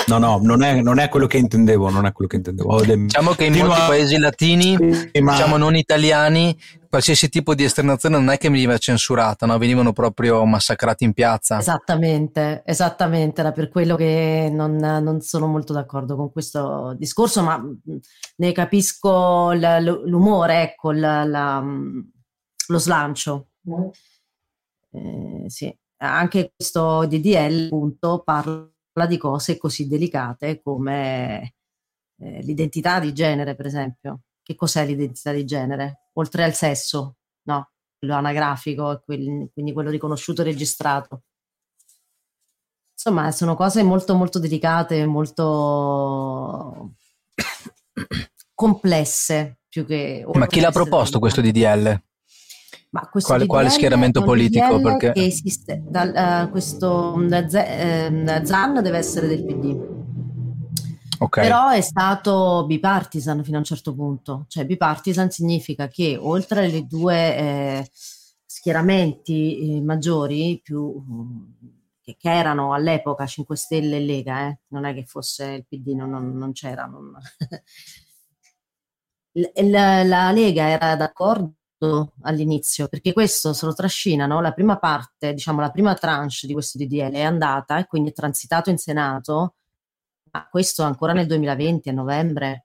No, no, non è, non è, quello che intendevo, non è quello che intendevo. Diciamo che in molti paesi latini, sì, ma... diciamo non italiani, qualsiasi tipo di esternazione non è che veniva censurata, no? venivano proprio massacrati in piazza. Esattamente, esattamente, era per quello che non, non sono molto d'accordo con questo discorso, ma ne capisco l'umore, ecco, la, la, lo slancio. Eh, sì. Anche questo DDL appunto parla di cose così delicate come eh, l'identità di genere, per esempio. Che cos'è l'identità di genere? Oltre al sesso, no? Quello anagrafico, quindi quello riconosciuto e registrato. Insomma, sono cose molto, molto delicate, molto complesse più che... Ma chi l'ha proposto questo DDL? Ma questo quale, quale schieramento politico? Perché... Che esiste, dal, uh, questo uh, ZAN deve essere del PD. Okay. Però è stato bipartisan fino a un certo punto, cioè bipartisan significa che oltre ai due eh, schieramenti eh, maggiori più, che, che, erano all'epoca 5 Stelle e Lega, eh, non è che fosse il PD, non, non, non c'era. Non... la, la Lega era d'accordo all'inizio, perché questo se lo trascinano, la prima parte, diciamo la prima tranche di questo DDL è andata e quindi è transitato in Senato, ma questo ancora nel 2020, a novembre.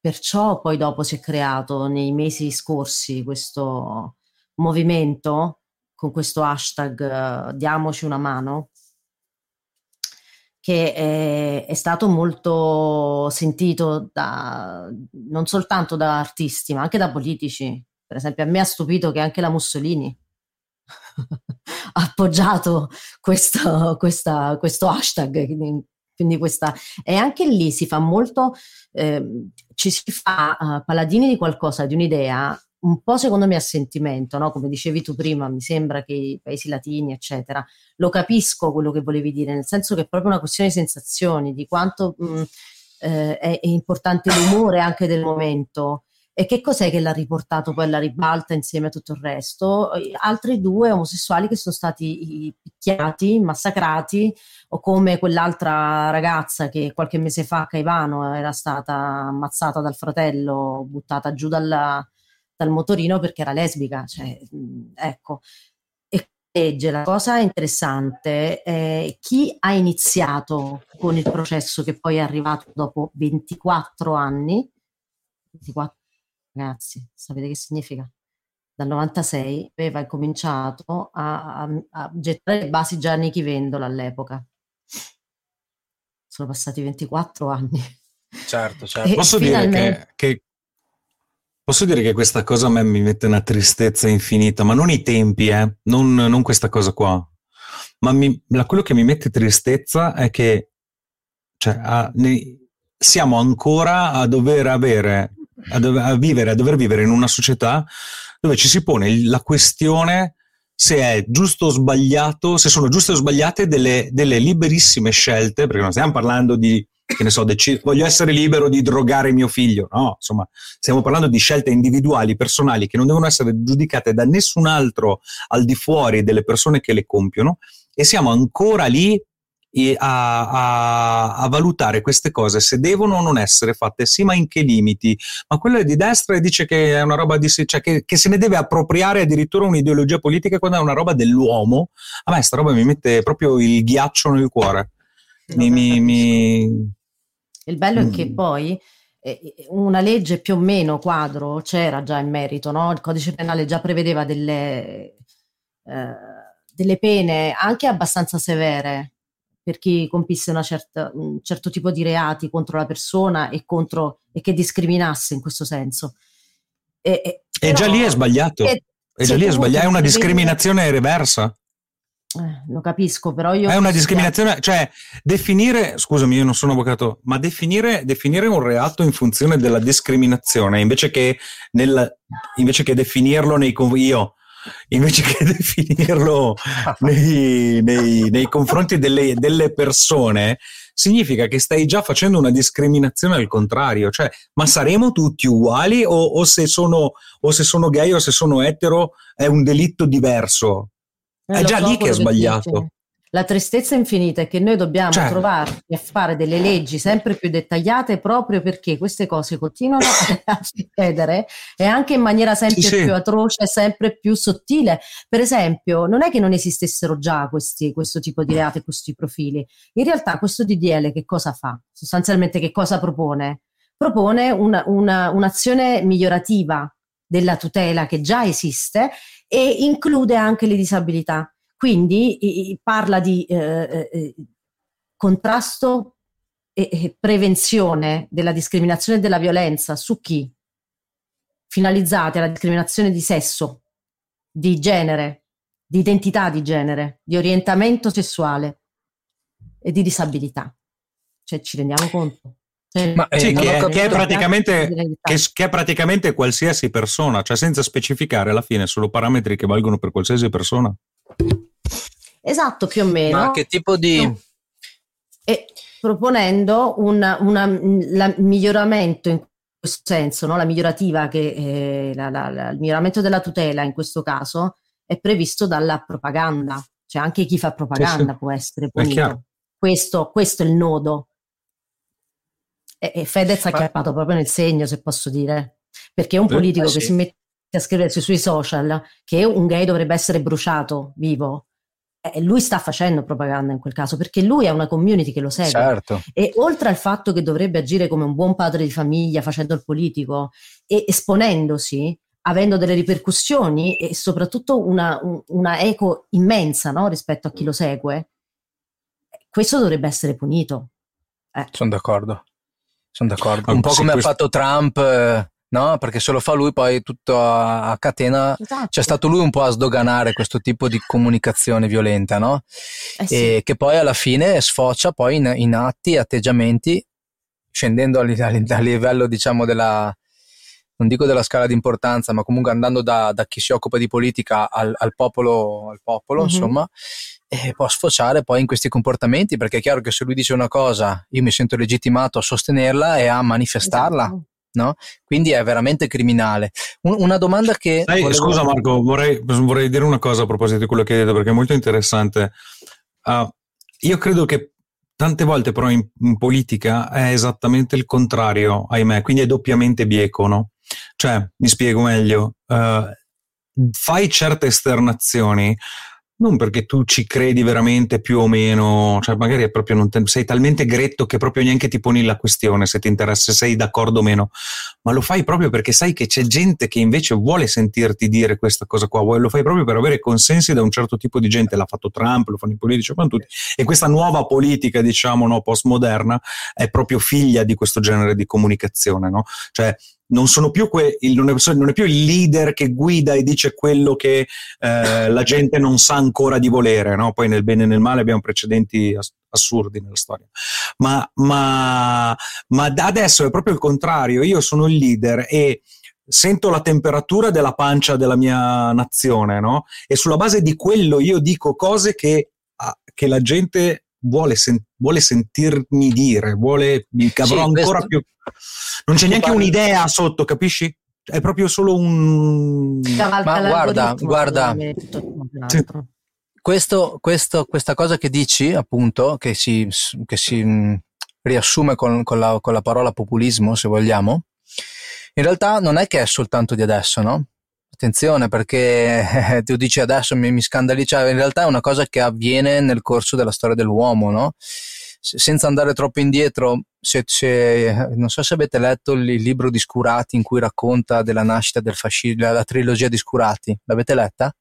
Perciò poi dopo si è creato nei mesi scorsi questo movimento con questo hashtag uh, diamoci una mano, che è, è, stato molto sentito da, non soltanto da artisti, ma anche da politici. Per esempio, a me ha stupito che anche la Mussolini ha appoggiato questo, questa, questo hashtag. Quindi questa, e anche lì si fa molto, eh, ci si fa uh, paladini di qualcosa, di un'idea, un po' secondo me a sentimento, no? come dicevi tu prima, mi sembra che i paesi latini, eccetera, lo capisco quello che volevi dire, nel senso che è proprio una questione di sensazioni, di quanto mh, eh, è, è importante l'umore anche del momento, E che cos'è che l'ha riportato poi alla ribalta insieme a tutto il resto? Altri due omosessuali che sono stati picchiati, massacrati, o come quell'altra ragazza che qualche mese fa a Caivano era stata ammazzata dal fratello, buttata giù dalla, dal motorino perché era lesbica. Cioè, ecco. Legge, la cosa interessante è chi ha iniziato con il processo che poi è arrivato dopo 24 anni, 24 ragazzi, sapete che significa? Dal 96 aveva incominciato a, a, a gettare le basi Gianni Chivendola all'epoca. Sono passati 24 anni. Certo, certo. Posso finalmente... dire che, che, posso dire che questa cosa a me mi mette una tristezza infinita, ma non i tempi, eh? non, non questa cosa qua. Ma mi, quello che mi mette tristezza è che cioè, a, ne, siamo ancora a dover avere a, dove, a, vivere, a dover vivere in una società dove ci si pone la questione se è giusto o sbagliato, se sono giuste o sbagliate delle, delle liberissime scelte, perché non stiamo parlando di, che ne so, dec- voglio essere libero di drogare mio figlio, no, insomma, stiamo parlando di scelte individuali, personali, che non devono essere giudicate da nessun altro al di fuori delle persone che le compiono, e siamo ancora lì a, a, a, valutare queste cose se devono o non essere fatte, sì, ma in che limiti. Ma quello è di destra e dice che è una roba di, cioè che, che, se ne deve appropriare addirittura un'ideologia politica quando è una roba dell'uomo. A me sta roba mi mette proprio il ghiaccio nel cuore. Mi, mi, mi... Il bello mm. è che mm. poi eh, una legge più o meno quadro c'era già in merito, no? il codice penale già prevedeva delle, eh, delle pene anche abbastanza severe per chi compisse certa, un certo tipo di reati contro la persona e, contro, e che discriminasse in questo senso. E, e, e già lì è sbagliato. È, è già lì è sbagliato, è una discriminazione reversa. Eh, lo capisco, però io... È una discriminazione, che... cioè definire, scusami, io non sono avvocato, ma definire, definire un reato in funzione della discriminazione invece che, nel, invece che definirlo nei... Io invece che definirlo nei, nei, nei confronti delle, delle, persone, significa che stai già facendo una discriminazione al contrario. Cioè, ma saremo tutti uguali o, o, se, sono, o se sono gay o se sono etero è un delitto diverso? Eh, è già so lì che è sbagliato. La tristezza infinita è che noi dobbiamo certo. trovarci a fare delle leggi sempre più dettagliate proprio perché queste cose continuano a succedere e anche in maniera sempre sì, più atroce sempre più sottile. Per esempio, non è che non esistessero già questi, questo tipo di reati, questi profili. In realtà questo DDL che cosa fa? Sostanzialmente che cosa propone? Propone una, una, un'azione migliorativa della tutela che già esiste e include anche le disabilità quindi i, parla di eh, eh, eh, contrasto e, e prevenzione della discriminazione e della violenza su chi? Finalizzate alla discriminazione di sesso, di genere, di identità di genere, di orientamento sessuale e di disabilità. Cioè ci rendiamo conto? Cioè, Ma, eh, sì, che, è, che, è che, che, è, praticamente qualsiasi persona, cioè senza specificare alla fine solo parametri che valgono per qualsiasi persona. Esatto, più o meno. Ma che tipo di... E proponendo un miglioramento in questo senso, no? la migliorativa, che, eh, la, la, la, il miglioramento della tutela in questo caso è previsto dalla propaganda, cioè anche chi fa propaganda sì, può essere punito. Questo, questo, è il nodo. E, e Fedez ha chiappato proprio nel segno, se posso dire, perché è un politico eh, sì. che si mette a scrivere sui social che un gay dovrebbe essere bruciato vivo. E lui sta facendo propaganda in quel caso perché lui ha una community che lo segue. Certo. E oltre al fatto che dovrebbe agire come un buon padre di famiglia facendo il politico e esponendosi, avendo delle ripercussioni e soprattutto una, una eco immensa no? rispetto a chi lo segue, questo dovrebbe essere punito. Eh. Sono d'accordo. Sono d'accordo. Un po' come questo... ha fatto Trump. Eh no? Perché se lo fa lui poi tutto a, a catena, esatto. c'è stato lui un po' a sdoganare questo tipo di comunicazione violenta, no? Eh sì. E che poi alla fine sfocia poi in, in atti, atteggiamenti, scendendo a, a, a livello diciamo della, non dico della scala di importanza, ma comunque andando da, da chi si occupa di politica al, al popolo, al popolo mm-hmm. insomma, e può sfociare poi in questi comportamenti, perché è chiaro che se lui dice una cosa, io mi sento legittimato a sostenerla e a manifestarla. Esatto no? Quindi è veramente criminale. Un, una domanda che... Sai, volevo... Scusa Marco, vorrei, vorrei, dire una cosa a proposito di quello che hai detto perché è molto interessante. Uh, io credo che tante volte però in, in, politica è esattamente il contrario, ahimè, quindi è doppiamente bieco, no? Cioè, mi spiego meglio, uh, fai certe esternazioni non perché tu ci credi veramente più o meno, cioè magari te, sei talmente gretto che proprio neanche ti poni la questione se ti interessa, se sei d'accordo o meno, ma lo fai proprio perché sai che c'è gente che invece vuole sentirti dire questa cosa qua, lo fai proprio per avere consensi da un certo tipo di gente, l'ha fatto Trump, lo fanno i politici, lo fanno tutti, e questa nuova politica, diciamo, no, postmoderna è proprio figlia di questo genere di comunicazione, no? Cioè non, sono più que- il, non, è, non, è, più il leader che guida e dice quello che eh, la gente non sa ancora di volere, no? poi nel bene e nel male abbiamo precedenti ass- assurdi nella storia. Ma, ma, ma adesso è proprio il contrario, io sono il leader e sento la temperatura della pancia della mia nazione, no? E sulla base di quello io dico cose che, ah, che la gente vuole, sen- vuole, sentirmi dire, vuole che avrò sì, ancora questo... più non c'è neanche un'idea sotto, capisci? È proprio solo un... Ma guarda, guarda, sì. questo, questo, questa cosa che dici, appunto, che si, che si mm, riassume con, con, la, con la parola populismo, se vogliamo, in realtà non è che è soltanto di adesso, no? Attenzione perché tu dici adesso mi, mi scandalizza, in realtà è una cosa che avviene nel corso della storia dell'uomo, no? senza andare troppo indietro, se, se, non so se avete letto il, libro di Scurati in cui racconta della nascita del fascismo, la, la trilogia di Scurati, l'avete letta?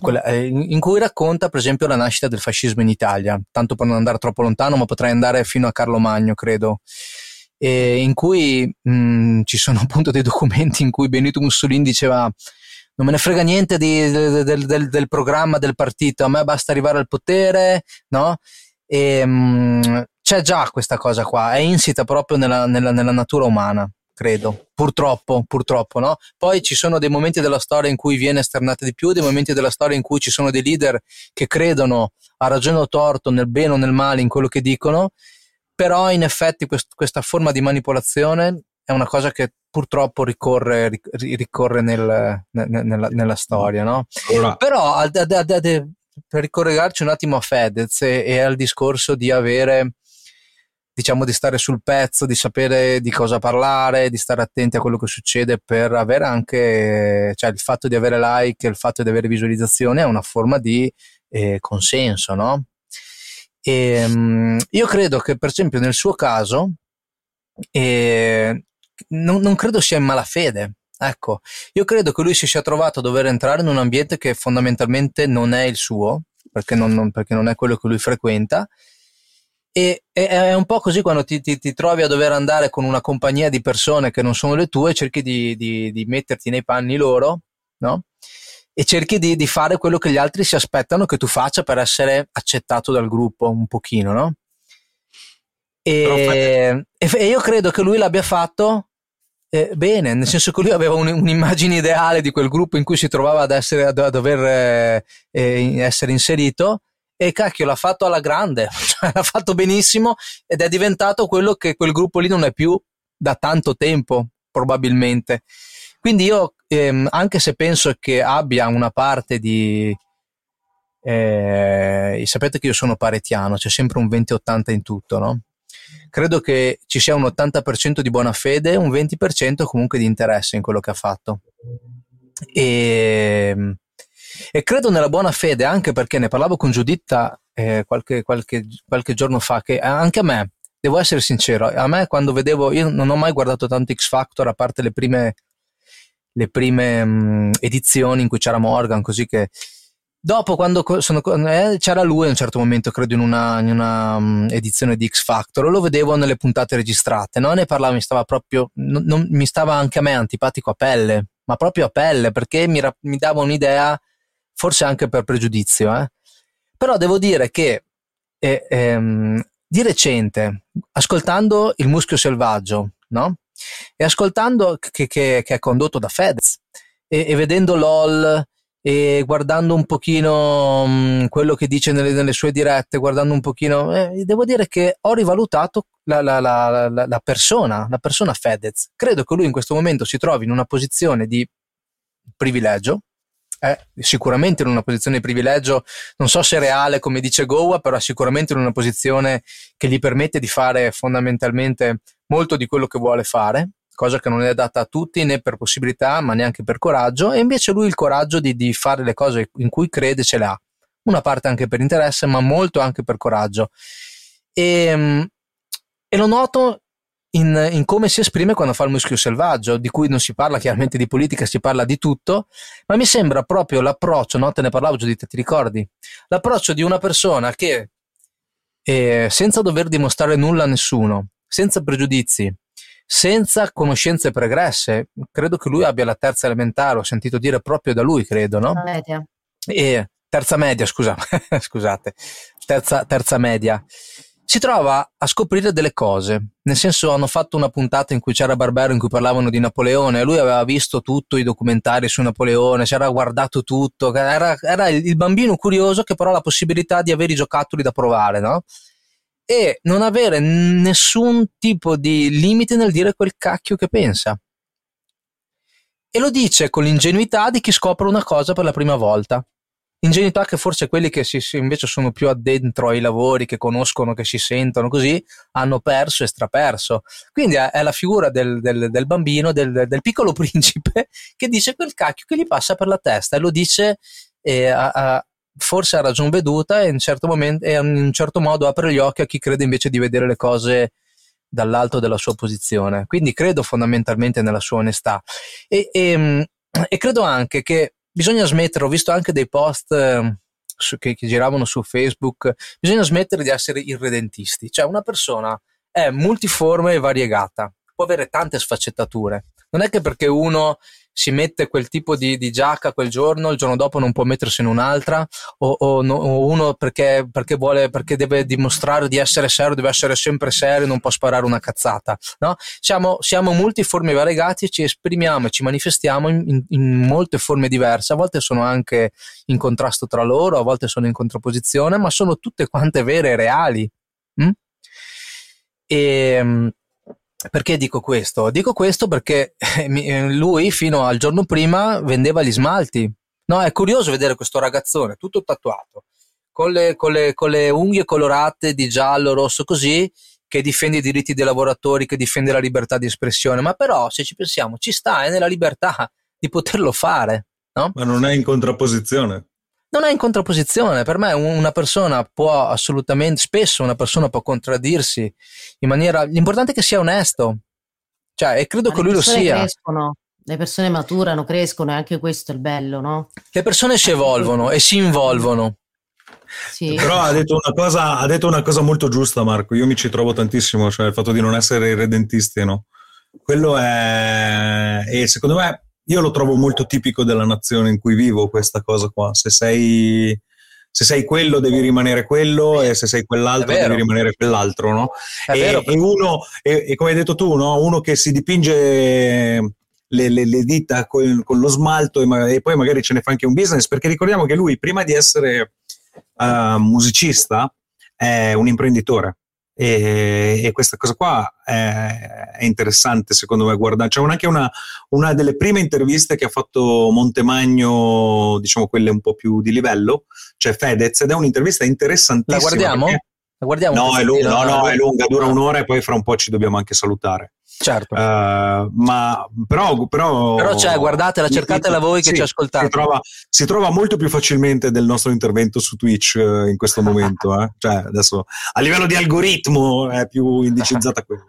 Quella, eh, in cui racconta per esempio la nascita del fascismo in Italia, tanto per non andare troppo lontano, ma potrei andare fino a Carlo Magno, credo, e in cui mh, ci sono appunto dei documenti in cui Benito Mussolini diceva non me ne frega niente di, del, del, del, programma del partito, a me basta arrivare al potere, no? E, mh, c'è già questa cosa qua, è insita proprio nella, nella, nella natura umana credo, purtroppo, purtroppo, no? Poi ci sono dei momenti della storia in cui viene esternata di più, dei momenti della storia in cui ci sono dei leader che credono a ragione o torto nel bene o nel male in quello che dicono, però in effetti quest- questa forma di manipolazione è una cosa che purtroppo ricorre, ricorre nel, nella, nella, storia, no? Allora. Però ad, ad, ad, per ricollegarci un attimo a Fedez e, e, al discorso di avere, diciamo, di stare sul pezzo, di sapere di cosa parlare, di stare attenti a quello che succede per avere anche, cioè il fatto di avere like, il fatto di avere visualizzazione è una forma di eh, consenso, no? E, um, io credo che, per esempio, nel suo caso, eh, non, non credo sia in malafede Ecco, io credo che lui si sia trovato a dover entrare in un ambiente che fondamentalmente non è il suo, perché non, non, perché non è quello che lui frequenta. E, e è un po' così quando ti, ti, ti, trovi a dover andare con una compagnia di persone che non sono le tue, cerchi di, di, di metterti nei panni loro, no? E cerchi di, di, fare quello che gli altri si aspettano che tu faccia per essere accettato dal gruppo un pochino, no? E, e io credo che lui l'abbia fatto eh, bene, nel senso che lui aveva un, un'immagine ideale di quel gruppo in cui si trovava ad essere, a, dover eh, eh, essere inserito e cacchio l'ha fatto alla grande, cioè, l'ha fatto benissimo ed è diventato quello che quel gruppo lì non è più da tanto tempo, probabilmente. Quindi io, ehm, anche se penso che abbia una parte di... Eh, sapete che io sono paretiano, c'è sempre un 20-80 in tutto, no? credo che ci sia un 80% di buona fede e un 20% comunque di interesse in quello che ha fatto. E, e credo nella buona fede anche perché ne parlavo con Giuditta eh, qualche, qualche, qualche giorno fa che anche a me, devo essere sincero, a me quando vedevo, io non ho mai guardato tanto X Factor a parte le prime, le prime mh, edizioni in cui c'era Morgan, così che Dopo, quando sono, eh, c'era lui a un certo momento, credo, in una, in una um, edizione di X Factor, lo vedevo nelle puntate registrate, no? ne parlava, mi stava proprio, non, non, mi stava anche a me antipatico a pelle, ma proprio a pelle, perché mi, mi dava un'idea, forse anche per pregiudizio, eh? però devo dire che eh, ehm, di recente, ascoltando Il Muschio Selvaggio, no? E ascoltando che, che, che è condotto da Fedez, e, e vedendo LOL, e guardando un pochino mh, quello che dice nelle, nelle, sue dirette, guardando un pochino, eh, devo dire che ho rivalutato la, la, la, la, persona, la persona Fedez. Credo che lui in questo momento si trovi in una posizione di privilegio, è sicuramente in una posizione di privilegio, non so se reale come dice Goa, però sicuramente in una posizione che gli permette di fare fondamentalmente molto di quello che vuole fare, cosa che non è data a tutti né per possibilità ma neanche per coraggio, e invece lui il coraggio di, di fare le cose in cui crede ce l'ha, una parte anche per interesse ma molto anche per coraggio. E, ehm, e lo noto in, in, come si esprime quando fa il muschio selvaggio, di cui non si parla chiaramente di politica, si parla di tutto, ma mi sembra proprio l'approccio, no? te ne parlavo giù di te, ti ricordi? L'approccio di una persona che eh, senza dover dimostrare nulla a nessuno, senza pregiudizi, senza conoscenze pregresse, credo che lui abbia la terza elementare, ho sentito dire proprio da lui, credo, no? Media. E, terza media, scusa, scusate, terza, terza media si trova a scoprire delle cose. Nel senso, hanno fatto una puntata in cui c'era Barbero in cui parlavano di Napoleone. Lui aveva visto tutto i documentari su Napoleone, si era guardato tutto. Era, era il bambino curioso che però ha la possibilità di avere i giocattoli da provare, no? E non avere nessun tipo di limite nel dire quel cacchio che pensa. E lo dice con l'ingenuità di chi scopre una cosa per la prima volta ingenuità che forse quelli che si, invece sono più addentro ai lavori, che conoscono, che si sentono così, hanno perso e straperso. Quindi è, la figura del, del, del bambino, del, del, piccolo principe, che dice quel cacchio che gli passa per la testa e lo dice eh, a, a, forse a ragion veduta e in, certo momento, e in un certo modo apre gli occhi a chi crede invece di vedere le cose dall'alto della sua posizione. Quindi credo fondamentalmente nella sua onestà. E, e, e credo anche che bisogna smettere, ho visto anche dei post eh, su, che, che, giravano su Facebook, bisogna smettere di essere irredentisti, cioè una persona è multiforme e variegata, può avere tante sfaccettature, non è che perché uno si mette quel tipo di, di, giacca quel giorno, il giorno dopo non può mettersene un'altra, o, o, no, o uno perché, perché, vuole, perché deve dimostrare di essere serio, deve essere sempre serio, non può sparare una cazzata. No? Siamo, siamo multiformi variegati e ci esprimiamo e ci manifestiamo in, in, in, molte forme diverse, a volte sono anche in contrasto tra loro, a volte sono in contrapposizione, ma sono tutte quante vere e reali. Mm? E ehm, perché dico questo? Dico questo perché eh, lui fino al giorno prima vendeva gli smalti. No, è curioso vedere questo ragazzone tutto tatuato, con le, con le, con le unghie colorate di giallo, rosso, così, che difende i diritti dei lavoratori, che difende la libertà di espressione. Ma però, se ci pensiamo, ci sta, è nella libertà di poterlo fare. No? Ma non è in contrapposizione non è in contrapposizione. Per me una persona può assolutamente, spesso una persona può contraddirsi in maniera... L'importante è che sia onesto. Cioè, e credo Ma che lui lo sia. Crescono. Le persone maturano, crescono e anche questo è il bello, no? Le persone si evolvono e si involvono. Sì. Però ha detto, cosa, ha detto, una cosa, molto giusta, Marco. Io mi ci trovo tantissimo, cioè il fatto di non essere irredentisti, no? Quello è. E secondo me io lo trovo molto tipico della nazione in cui vivo questa cosa qua. Se sei, se sei quello devi rimanere quello e se sei quell'altro devi rimanere quell'altro, no? E, vero, e, uno, e, e, come hai detto tu, no? uno che si dipinge le, le, le dita con, con, lo smalto e, ma, e, poi magari ce ne fa anche un business, perché ricordiamo che lui prima di essere uh, musicista è un imprenditore. E, e, questa cosa qua è, è, interessante secondo me guardare. C'è anche una, una, delle prime interviste che ha fatto Montemagno diciamo quelle un po' più di livello cioè Fedez ed è un'intervista interessantissima la guardiamo? La guardiamo no è, lunga, no, no, è lunga dura un'ora e poi fra un po' ci dobbiamo anche salutare Certo. Uh, ma però, però, però cioè, guardatela, cercatela voi che sì, ci ascoltate. Si trova, si trova, molto più facilmente del nostro intervento su Twitch uh, in questo momento. Eh? Cioè, adesso a livello di algoritmo è più indicizzata quella.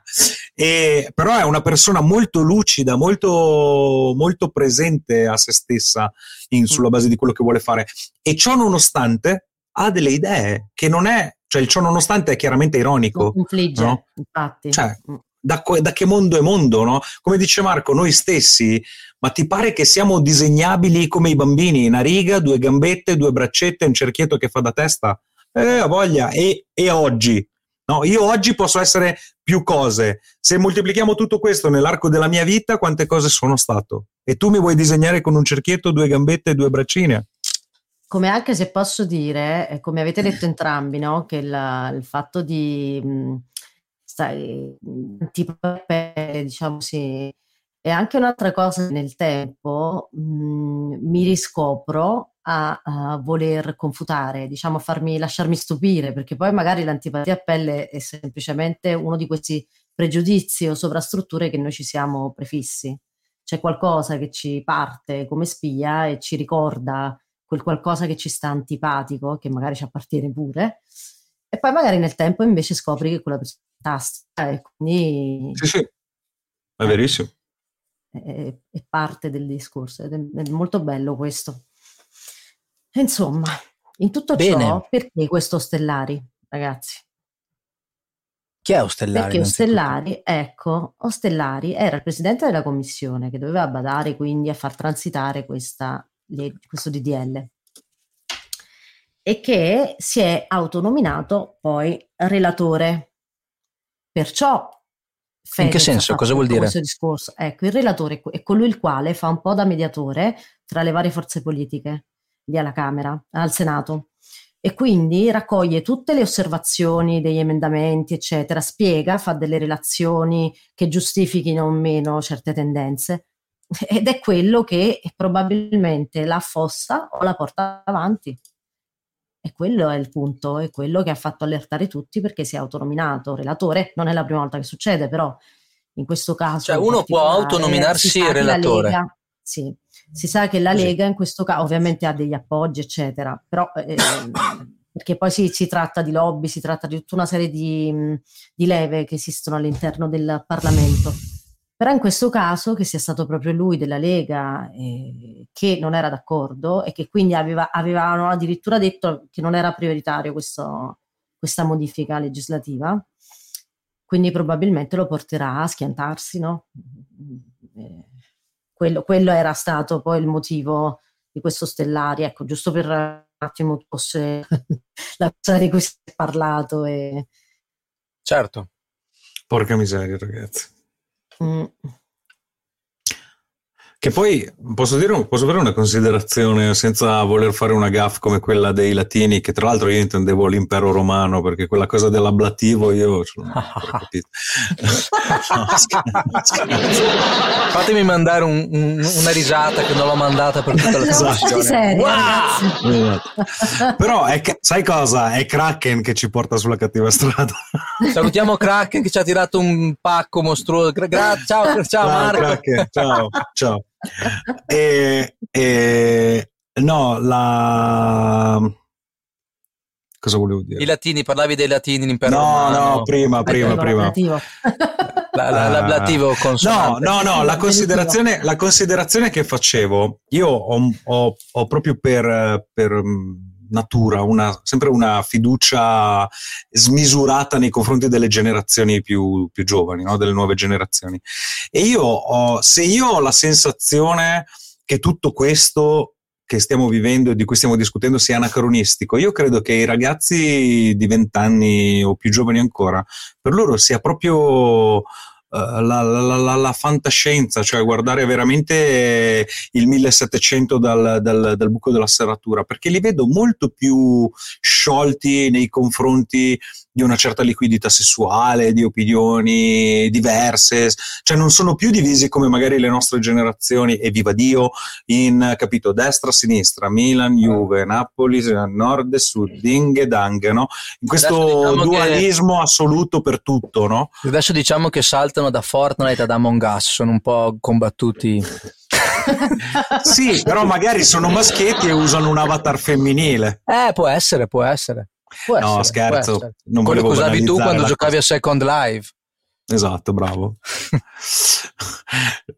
E, però è una persona molto lucida, molto, molto presente a se stessa in, sulla base di quello che vuole fare. E ciò nonostante ha delle idee che non è, cioè il ciò nonostante è chiaramente ironico. Infligge, no? infatti. Cioè, mm da, da, che mondo è mondo, no? Come dice Marco, noi stessi, ma ti pare che siamo disegnabili come i bambini, una riga, due gambette, due braccette, un cerchietto che fa da testa? Eh, a voglia. E, e oggi? No, io oggi posso essere più cose. Se moltiplichiamo tutto questo nell'arco della mia vita, quante cose sono stato? e tu mi vuoi disegnare con un cerchietto due gambette e due braccine. Come anche se posso dire, come avete detto entrambi, no? che il, il fatto di mh, stai, diciamo sì, e anche un'altra cosa nel tempo mh, mi riscopro a, a, voler confutare, diciamo a farmi, lasciarmi stupire, perché poi magari l'antipatia a pelle è semplicemente uno di questi pregiudizi o sovrastrutture che noi ci siamo prefissi. C'è qualcosa che ci parte come spia e ci ricorda quel qualcosa che ci sta antipatico, che magari ci appartiene pure, e poi magari nel tempo invece scopri che quella persona fantastica e quindi... Sì, sì, è verissimo è, è parte del discorso ed è, è, molto bello questo. Insomma, in tutto Bene. ciò, perché questo Ostellari, ragazzi? Chi è Ostellari? Perché Ostellari, ecco, Ostellari era il presidente della commissione che doveva badare quindi a far transitare questa, questo DDL e che si è autonominato poi relatore. Perciò Fedez In che senso? Cosa vuol dire? Discorso. Ecco, il relatore è colui il quale fa un po' da mediatore tra le varie forze politiche lì alla Camera, al Senato. E quindi raccoglie tutte le osservazioni degli emendamenti, eccetera, spiega, fa delle relazioni che giustifichino o meno certe tendenze ed è quello che probabilmente la affossa o la porta avanti. E quello è il punto, è quello che ha fatto allertare tutti perché si è autonominato relatore. Non è la prima volta che succede, però in questo caso. Cioè, uno può autonominarsi relatore. Lega, sì, si sa che la Lega in questo caso ovviamente ha degli appoggi, eccetera, però. Eh, perché poi si, si, tratta di lobby, si tratta di tutta una serie di, di leve che esistono all'interno del Parlamento. Però in questo caso, che sia stato proprio lui della Lega eh, che non era d'accordo e che quindi aveva, avevano addirittura detto che non era prioritario questo, questa modifica legislativa, quindi probabilmente lo porterà a schiantarsi, no? Eh, quello, quello, era stato poi il motivo di questo Stellari, ecco, giusto per un attimo fosse la cosa di cui si è parlato. E... Certo. Porca miseria, ragazzi. Mm. Che poi posso dire, posso fare una considerazione senza voler fare una gaff come quella dei latini, che tra l'altro io intendevo l'impero romano, perché quella cosa dell'ablativo io non ho capito. Fatemi mandare un, un, una risata che non l'ho mandata per tutta la trasmissione. Wow! Però è, sai cosa? È Kraken che ci porta sulla cattiva strada. Salutiamo Kraken che ci ha tirato un pacco mostruoso. Gra- ciao, ciao, ciao Marco. Kraken, ciao, ciao e, e, no, la... Cosa volevo dire? I latini, parlavi dei latini in impero No, romano. no, prima, prima, prima. La, la, l'ablativo consonante. No, no, no, la considerazione, la considerazione che facevo, io ho, ho, ho proprio per, per natura, una, sempre una fiducia smisurata nei confronti delle generazioni più, più giovani, no? delle nuove generazioni. E io ho, se io ho la sensazione che tutto questo che stiamo vivendo e di cui stiamo discutendo sia anacronistico. Io credo che i ragazzi di vent'anni o più giovani ancora, per loro sia proprio la, la, la, la, fantascienza, cioè guardare veramente il 1700 dal, dal, dal, buco della serratura, perché li vedo molto più sciolti nei confronti di una certa liquidità sessuale, di opinioni diverse, cioè non sono più divisi come magari le nostre generazioni, e viva Dio, in capito destra, sinistra, Milan, Juve, Napoli, nord e sud, ding e dang, no? In questo diciamo dualismo che... assoluto per tutto, no? Adesso diciamo che saltano da Fortnite ad Among Us, sono un po' combattuti. sì, però magari sono maschietti e usano un avatar femminile. Eh, può essere, può essere. Può no, essere, scherzo. Non Quello che usavi tu quando giocavi cosa. a Second Life. Esatto, bravo.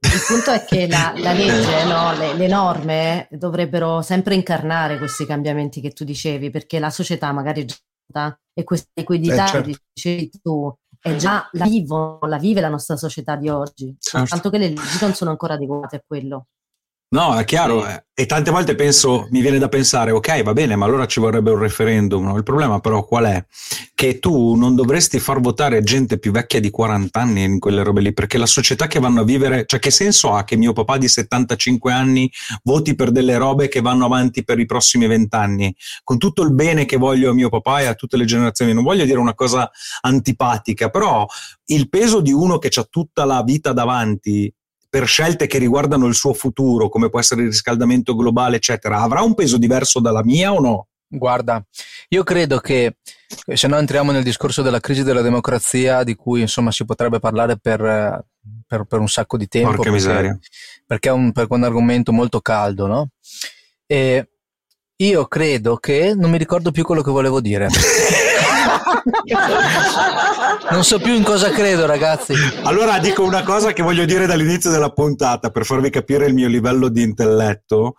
Il punto è che la, la legge, no, le, le, norme dovrebbero sempre incarnare questi cambiamenti che tu dicevi, perché la società magari è già e questa equità eh, certo. che dicevi tu è già la, vivo, la vive la nostra società di oggi, certo. tanto che le leggi non sono ancora adeguate a quello. No, è chiaro, eh. e tante volte penso, mi viene da pensare, ok, va bene, ma allora ci vorrebbe un referendum. No? Il problema però qual è? Che tu non dovresti far votare gente più vecchia di 40 anni in quelle robe lì, perché la società che vanno a vivere, cioè che senso ha che mio papà di 75 anni voti per delle robe che vanno avanti per i prossimi 20 anni? Con tutto il bene che voglio a mio papà e a tutte le generazioni, non voglio dire una cosa antipatica, però il peso di uno che ha tutta la vita davanti per scelte che riguardano il suo futuro, come può essere il riscaldamento globale, eccetera, avrà un peso diverso dalla mia o no? Guarda, io credo che se no entriamo nel discorso della crisi della democrazia, di cui insomma si potrebbe parlare per, per, per un sacco di tempo. Porca perché, miseria. Perché è un, perché è un argomento molto caldo, no? E io credo che non mi ricordo più quello che volevo dire. non so più in cosa credo, ragazzi. Allora dico una cosa che voglio dire dall'inizio della puntata per farvi capire il mio livello di intelletto.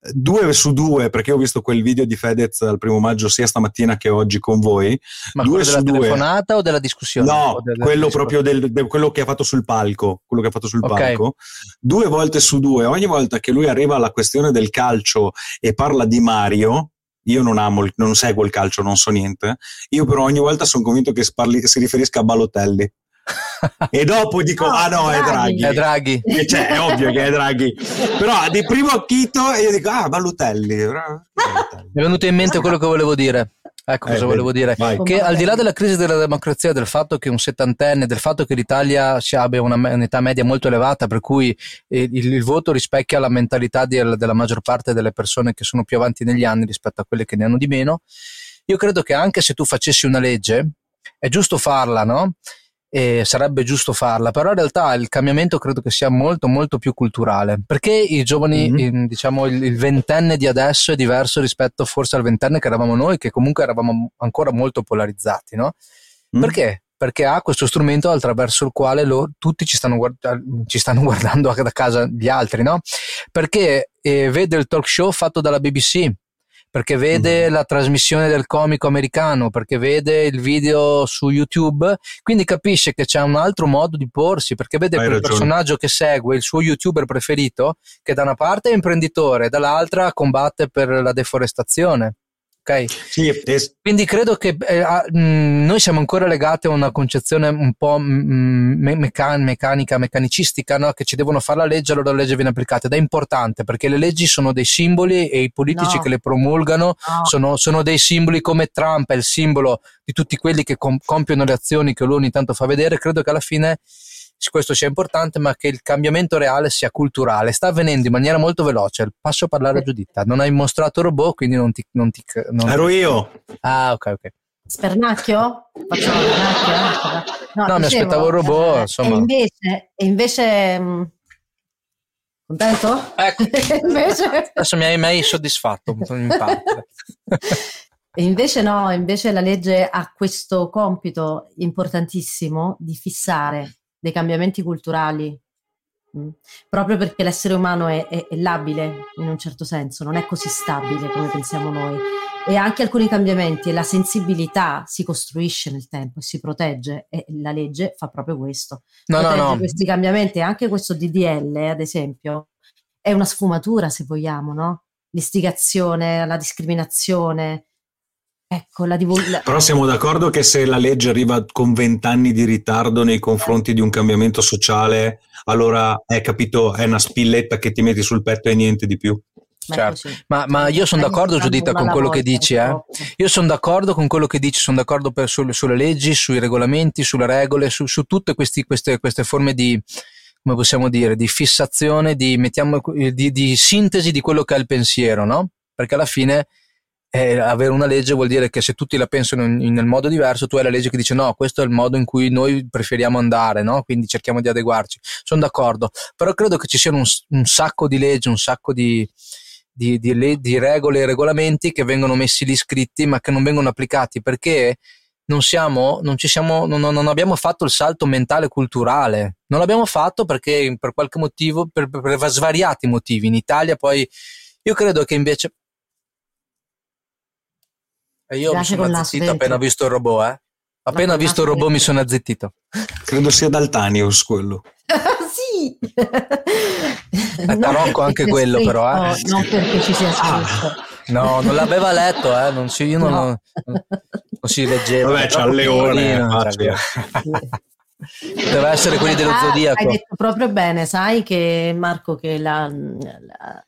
Due su due, perché ho visto quel video di Fedez al primo maggio sia stamattina che oggi con voi. Ma due quello della su due. telefonata o della discussione? No, O del- quello del proprio del, de- quello che ha fatto sul palco, quello che ha fatto sul Ok. palco. Due volte su due, ogni volta che lui arriva alla questione del calcio e parla di Mario, io non amo, il- non seguo il calcio, non so niente. Io però ogni volta sono convinto che parli- si riferisca a Balotelli. e dopo dico, No, ah no, è Draghi. È Draghi. E cioè, è ovvio che è Draghi. Però di primo acchito io dico, ah. Balotelli. Mi è venuto in mente quello che volevo dire. Ecco Eh, cosa volevo dire. vai. Che al di là della crisi della democrazia, del fatto che un settantenne, del fatto che l'Italia abbia una un'età media molto elevata, per cui eh, il, il voto rispecchia la mentalità di- della maggior parte delle persone che sono più avanti negli anni rispetto a quelle che ne hanno di meno, io credo che anche se tu facessi una legge, è giusto farla, no? E sarebbe giusto farla, però in realtà il cambiamento credo che sia molto molto più culturale, perché i giovani, Mhm. in- diciamo il, il ventenne di adesso è diverso rispetto forse al ventenne che eravamo noi, che comunque eravamo ancora molto polarizzati, no? Mm. Perché? Perché ha questo strumento attraverso il quale lo- tutti ci stanno, guarda- ci stanno guardando da casa gli altri, no? Perché eh, vede il talk show fatto dalla BBC, perché vede la trasmissione del comico americano, perché vede il video su YouTube, quindi capisce che c'è un altro modo di porsi, perché vede quel personaggio che segue, il suo youtuber preferito, che da una parte è imprenditore, dall'altra combatte per la deforestazione. Ok? Sì, e- Quindi credo che eh, ah, mh, noi siamo ancora legati a una concezione un po' mh, me- mecan- meccanica, meccanicistica, no? che ci devono fare la legge, allora la legge viene applicata. Ed è importante perché le leggi sono dei simboli e i politici No. che le promulgano No. sono, sono dei simboli come Trump è il simbolo di tutti quelli che com- compiono le azioni che lui ogni tanto fa vedere. Credo che alla fine questo sia importante, ma che il cambiamento reale sia culturale. Sta avvenendo in maniera molto veloce. Passo a parlare a Giuditta. Non hai mostrato robot, quindi non ti. Non ti non- ero io. Ah, ok, ok. Spernacchio? Facciamo spernacchio? No, mi dicevo, aspettavo il robot, eh, insomma. E invece, e invece mh, contento? Ecco. invece, Adesso mi hai, mi hai soddisfatto in parte. e invece no, invece la legge ha questo compito importantissimo di fissare dei cambiamenti culturali, mh, proprio perché l'essere umano è, è- è labile in un certo senso, non è così stabile come pensiamo noi. E anche alcuni cambiamenti e la sensibilità si costruisce nel tempo e si protegge e la legge fa proprio questo. No, no, protegge no. questi cambiamenti, anche questo DDL, ad esempio, è una sfumatura, se vogliamo, no? L'istigazione, la discriminazione, ecco, la divulgazione. Però siamo d'accordo che se la legge arriva con vent'anni di ritardo nei confronti di un cambiamento sociale, allora è capito, è una spilletta che ti metti sul petto e niente di più. Certo. Ma, ma io sono d'accordo, Giuditta, con quello che dici. Eh? Io sono d'accordo con quello che dici, sono d'accordo per- sul- sulle leggi, sui regolamenti, sulle regole, su, su tutte questi- queste, queste forme di, come possiamo dire, di fissazione, di, mettiamo, di, di sintesi di quello che è il pensiero, no? Perché alla fine eh, avere una legge vuol dire che se tutti la pensano in, in- modo diverso, tu hai la legge che dice no, questo è il modo in cui noi preferiamo andare, no? Quindi cerchiamo di adeguarci. Sono d'accordo, però credo che ci siano un, un sacco di leggi, un sacco di, di, di di regole e regolamenti che vengono messi lì scritti ma che non vengono applicati perché non siamo, non siamo, non- non abbiamo fatto il salto mentale culturale. Non l'abbiamo fatto perché per qualche motivo, per, per- per svariati motivi. In Italia poi, io credo che invece... E io mi Piace sono azzittito appena visto il robot, eh. Appena con visto il robot mi sono azzittito. Credo sia Daltanius quello. sì! È tarocco anche quello scritto, però, eh. Non perché ci sia scritto. No, non l'aveva letto, eh. Non si, io non, No. non- non si leggeva. Vabbè, c'ha il leone, facile. Deve essere quelli dello Ah, zodiaco. Hai detto proprio bene, sai che Marco, che la, la-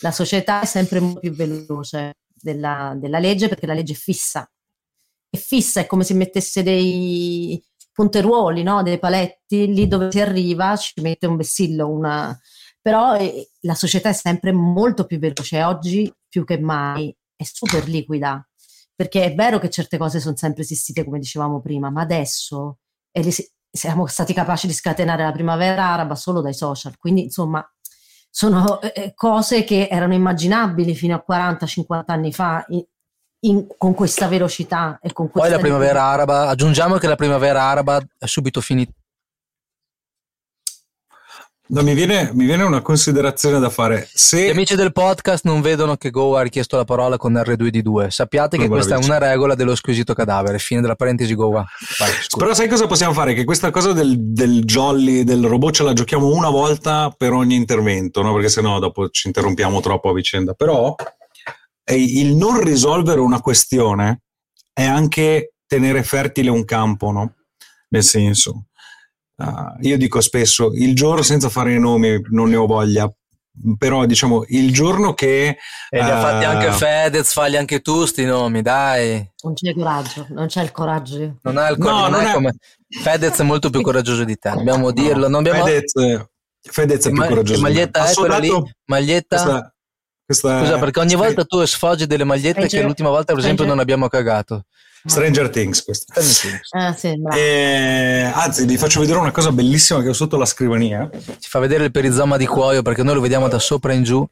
la società è sempre più veloce della, della legge perché la legge è fissa. È fissa, è come se mettesse dei punteruoli, no? dei paletti, lì dove si arriva ci mette un vessillo, una... però eh, la società è sempre molto più veloce, oggi più che mai è super liquida, perché è vero che certe cose sono sempre esistite come dicevamo prima, ma adesso siamo stati capaci di scatenare la primavera araba solo dai social, quindi insomma sono eh, cose che erano immaginabili fino a 40-50 anni fa in- con questa velocità e con Poi questa la primavera araba, aggiungiamo che la primavera araba è subito finita. No, mi, viene, mi viene una considerazione da fare. Gli Se amici del podcast non vedono che Go ha richiesto la parola con R2D2. Sappiate che questa è una regola dello squisito cadavere. Fine della parentesi Go. Vai. Però sai cosa possiamo fare? Che questa cosa del, del jolly, del robot ce la giochiamo una volta per ogni intervento, no? Perché sennò dopo ci interrompiamo troppo a vicenda. Però eh, il non risolvere una questione è anche tenere fertile un campo, no? Nel senso, ah, io dico spesso, il giorno senza fare i nomi, non ne ho voglia, però diciamo, il giorno che... E li ha fatti eh, anche Fedez, falli anche tu sti nomi, dai. Non c'è coraggio, non c'è il coraggio. Non ha il No, coraggio, non non è è- come... Fedez è molto più coraggioso di te, dobbiamo dirlo. Non abbiamo... Fedez, Fedez è più Ma- coraggioso. che di me. maglietta è quella lì? Maglietta? questa- questa- Scusa, perché ogni volta tu sfoggi delle magliette che l'ultima volta, per esempio, non abbiamo cagato. Stranger Things questa. Ah, sì, bravo. Eh, anzi, vi faccio vedere una cosa bellissima che ho sotto la scrivania. Ci fa vedere il perizoma di cuoio perché noi lo vediamo da sopra in giù.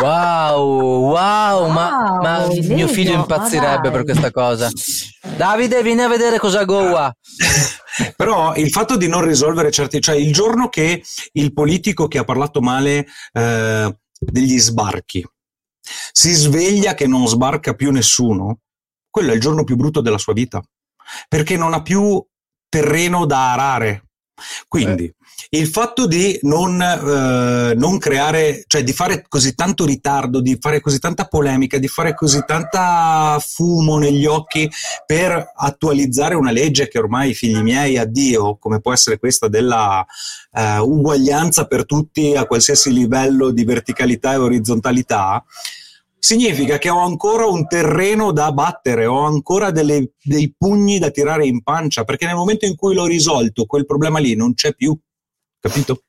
Wow, wow, ma, Wow, ma Elio, mio figlio ma impazzirebbe per questa cosa. Davide, vieni a vedere cosa Goa. Però il fatto di non risolvere certi, cioè il giorno che il politico che ha parlato male eh, degli sbarchi si sveglia che non sbarca più nessuno, quello è il giorno più brutto della sua vita, perché non ha più terreno da arare. Quindi il fatto di non, eh, non creare, cioè di fare così tanto ritardo, di fare così tanta polemica, di fare così tanta fumo negli occhi per attualizzare una legge che ormai, figli miei, addio, come può essere questa della eh, uguaglianza per tutti a qualsiasi livello di verticalità e orizzontalità, significa che ho ancora un terreno da battere, ho ancora delle- dei pugni da tirare in pancia, perché nel momento in cui l'ho risolto, quel problema lì non c'è più, capito?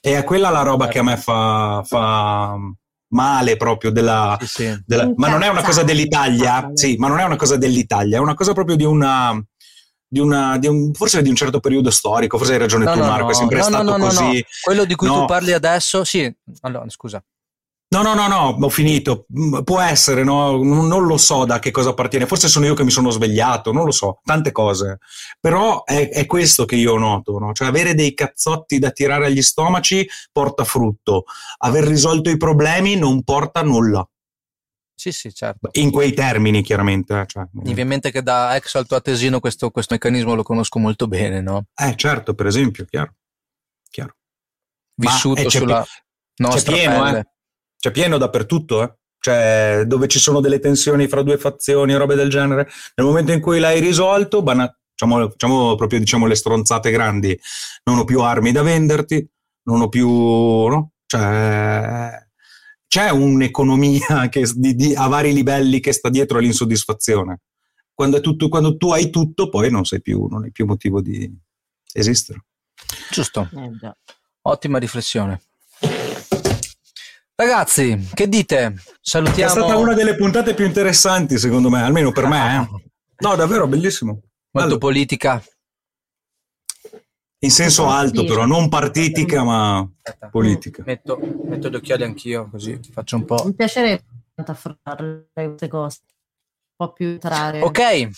E è quella la roba che a me fa, fa male proprio della, Sì, sì. della- ma non è una cosa dell'Italia, sì, ma non è una cosa dell'Italia, è una cosa proprio di una, di una di un, forse di un certo periodo storico, forse hai ragione No, tu no, Marco, no, è sempre no, no, stato no, no, così. no. Quello di cui No. tu parli adesso, sì. Allora, scusa. No, no, no, no, ho finito. Mm, Può essere, no? Non lo so da che cosa appartiene. Forse sono io che mi sono svegliato, non lo so, tante cose. Però è, è questo che io noto, no? Cioè avere dei cazzotti da tirare agli stomaci porta frutto. Aver risolto i problemi non porta nulla. Sì, sì, certo. In quei termini, chiaramente. eh, Cioè, Mi viene in mente che da ex altoatesino questo, questo meccanismo lo conosco molto bene, no? eh, certo, per esempio, chiaro. chiaro. Ma, Vissuto eh, c'è sulla pi- nostra c'è pieno, eh. C'è pieno dappertutto, eh. Cioè, dove ci sono delle tensioni fra due fazioni robe del genere, nel momento in cui l'hai risolto, bana- facciamo, facciamo proprio diciamo le stronzate grandi, non ho più armi da venderti, non ho più, no? Cioè, c'è un'economia che, di, di- a vari livelli che sta dietro all'insoddisfazione. Quando, è tutto, quando tu hai tutto, poi non sei più, non hai più motivo di esistere. Giusto. Eh. Ottima riflessione. Ragazzi, che dite? Salutiamo. È stata una delle puntate più interessanti, secondo me, almeno per me. eh. No, davvero bellissimo. Molto Bello. politica. In senso alto, però, non partitica, ma Aspetta, politica. Metto, metto gli occhiali anch'io, così ti faccio un po'. Mi piacerebbe affrontare queste cose, un po' più entrare. Ok.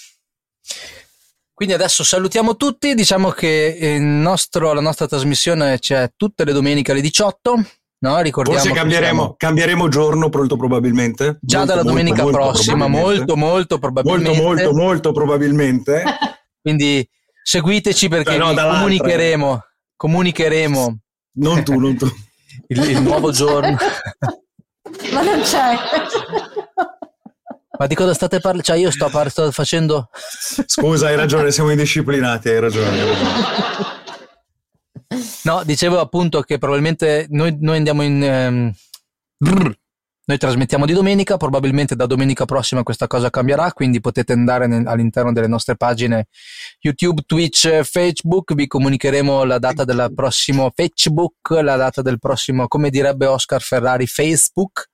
Quindi adesso salutiamo tutti, diciamo che il nostro- la nostra trasmissione c'è tutte le domeniche alle 18, no? Ricordiamo Forse cambieremo, siamo cambieremo giorno, molto probabilmente. già Molto, dalla domenica molto prossima, molto molto probabilmente. molto, molto, molto probabilmente. Quindi seguiteci perché no, comunicheremo, comunicheremo Non tu, non tu. il, il nuovo giorno. Ma non c'è. Ma di cosa state parlando? Cioè, io sto, par- sto facendo. Scusa, hai ragione, siamo indisciplinati, hai ragione. No, dicevo appunto che probabilmente noi, noi andiamo in. ehm, noi trasmettiamo di domenica, probabilmente da domenica prossima questa cosa cambierà, quindi potete andare nel- all'interno delle nostre pagine YouTube, Twitch, Facebook, vi comunicheremo la data del prossimo Facebook, la data del prossimo, come direbbe Oscar Ferrari, Facebook.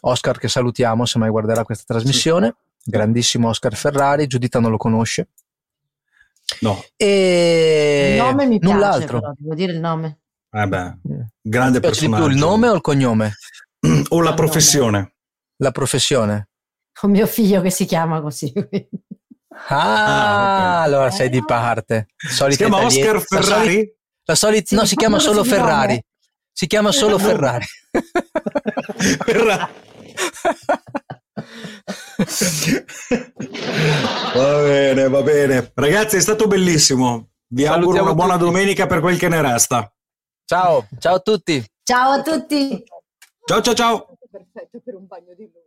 Oscar che salutiamo se mai guarderà questa trasmissione, grandissimo Oscar Ferrari, Giuditta non lo conosce. No, E Il nome mi piace, null'altro. però, devo dire il nome. vabbè, grande Ti piace di più personaggio. il nome o il cognome? o la professione? La professione. Con mio figlio che si chiama così. Ah, Ah, ok. allora sei di parte. Si Solita chiama italiana- Oscar la soli- Ferrari? La solita, Sì, no, si chiama solo si chiama? Ferrari. Si chiama solo Ferrari. Ferrari. va bene, va bene. Ragazzi, è stato bellissimo. Vi auguro Salutiamo una buona tutti. domenica per quel che ne resta. Ciao, ciao a tutti. Ciao a tutti. Ciao, ciao, ciao. Perfetto per un bagno di luna.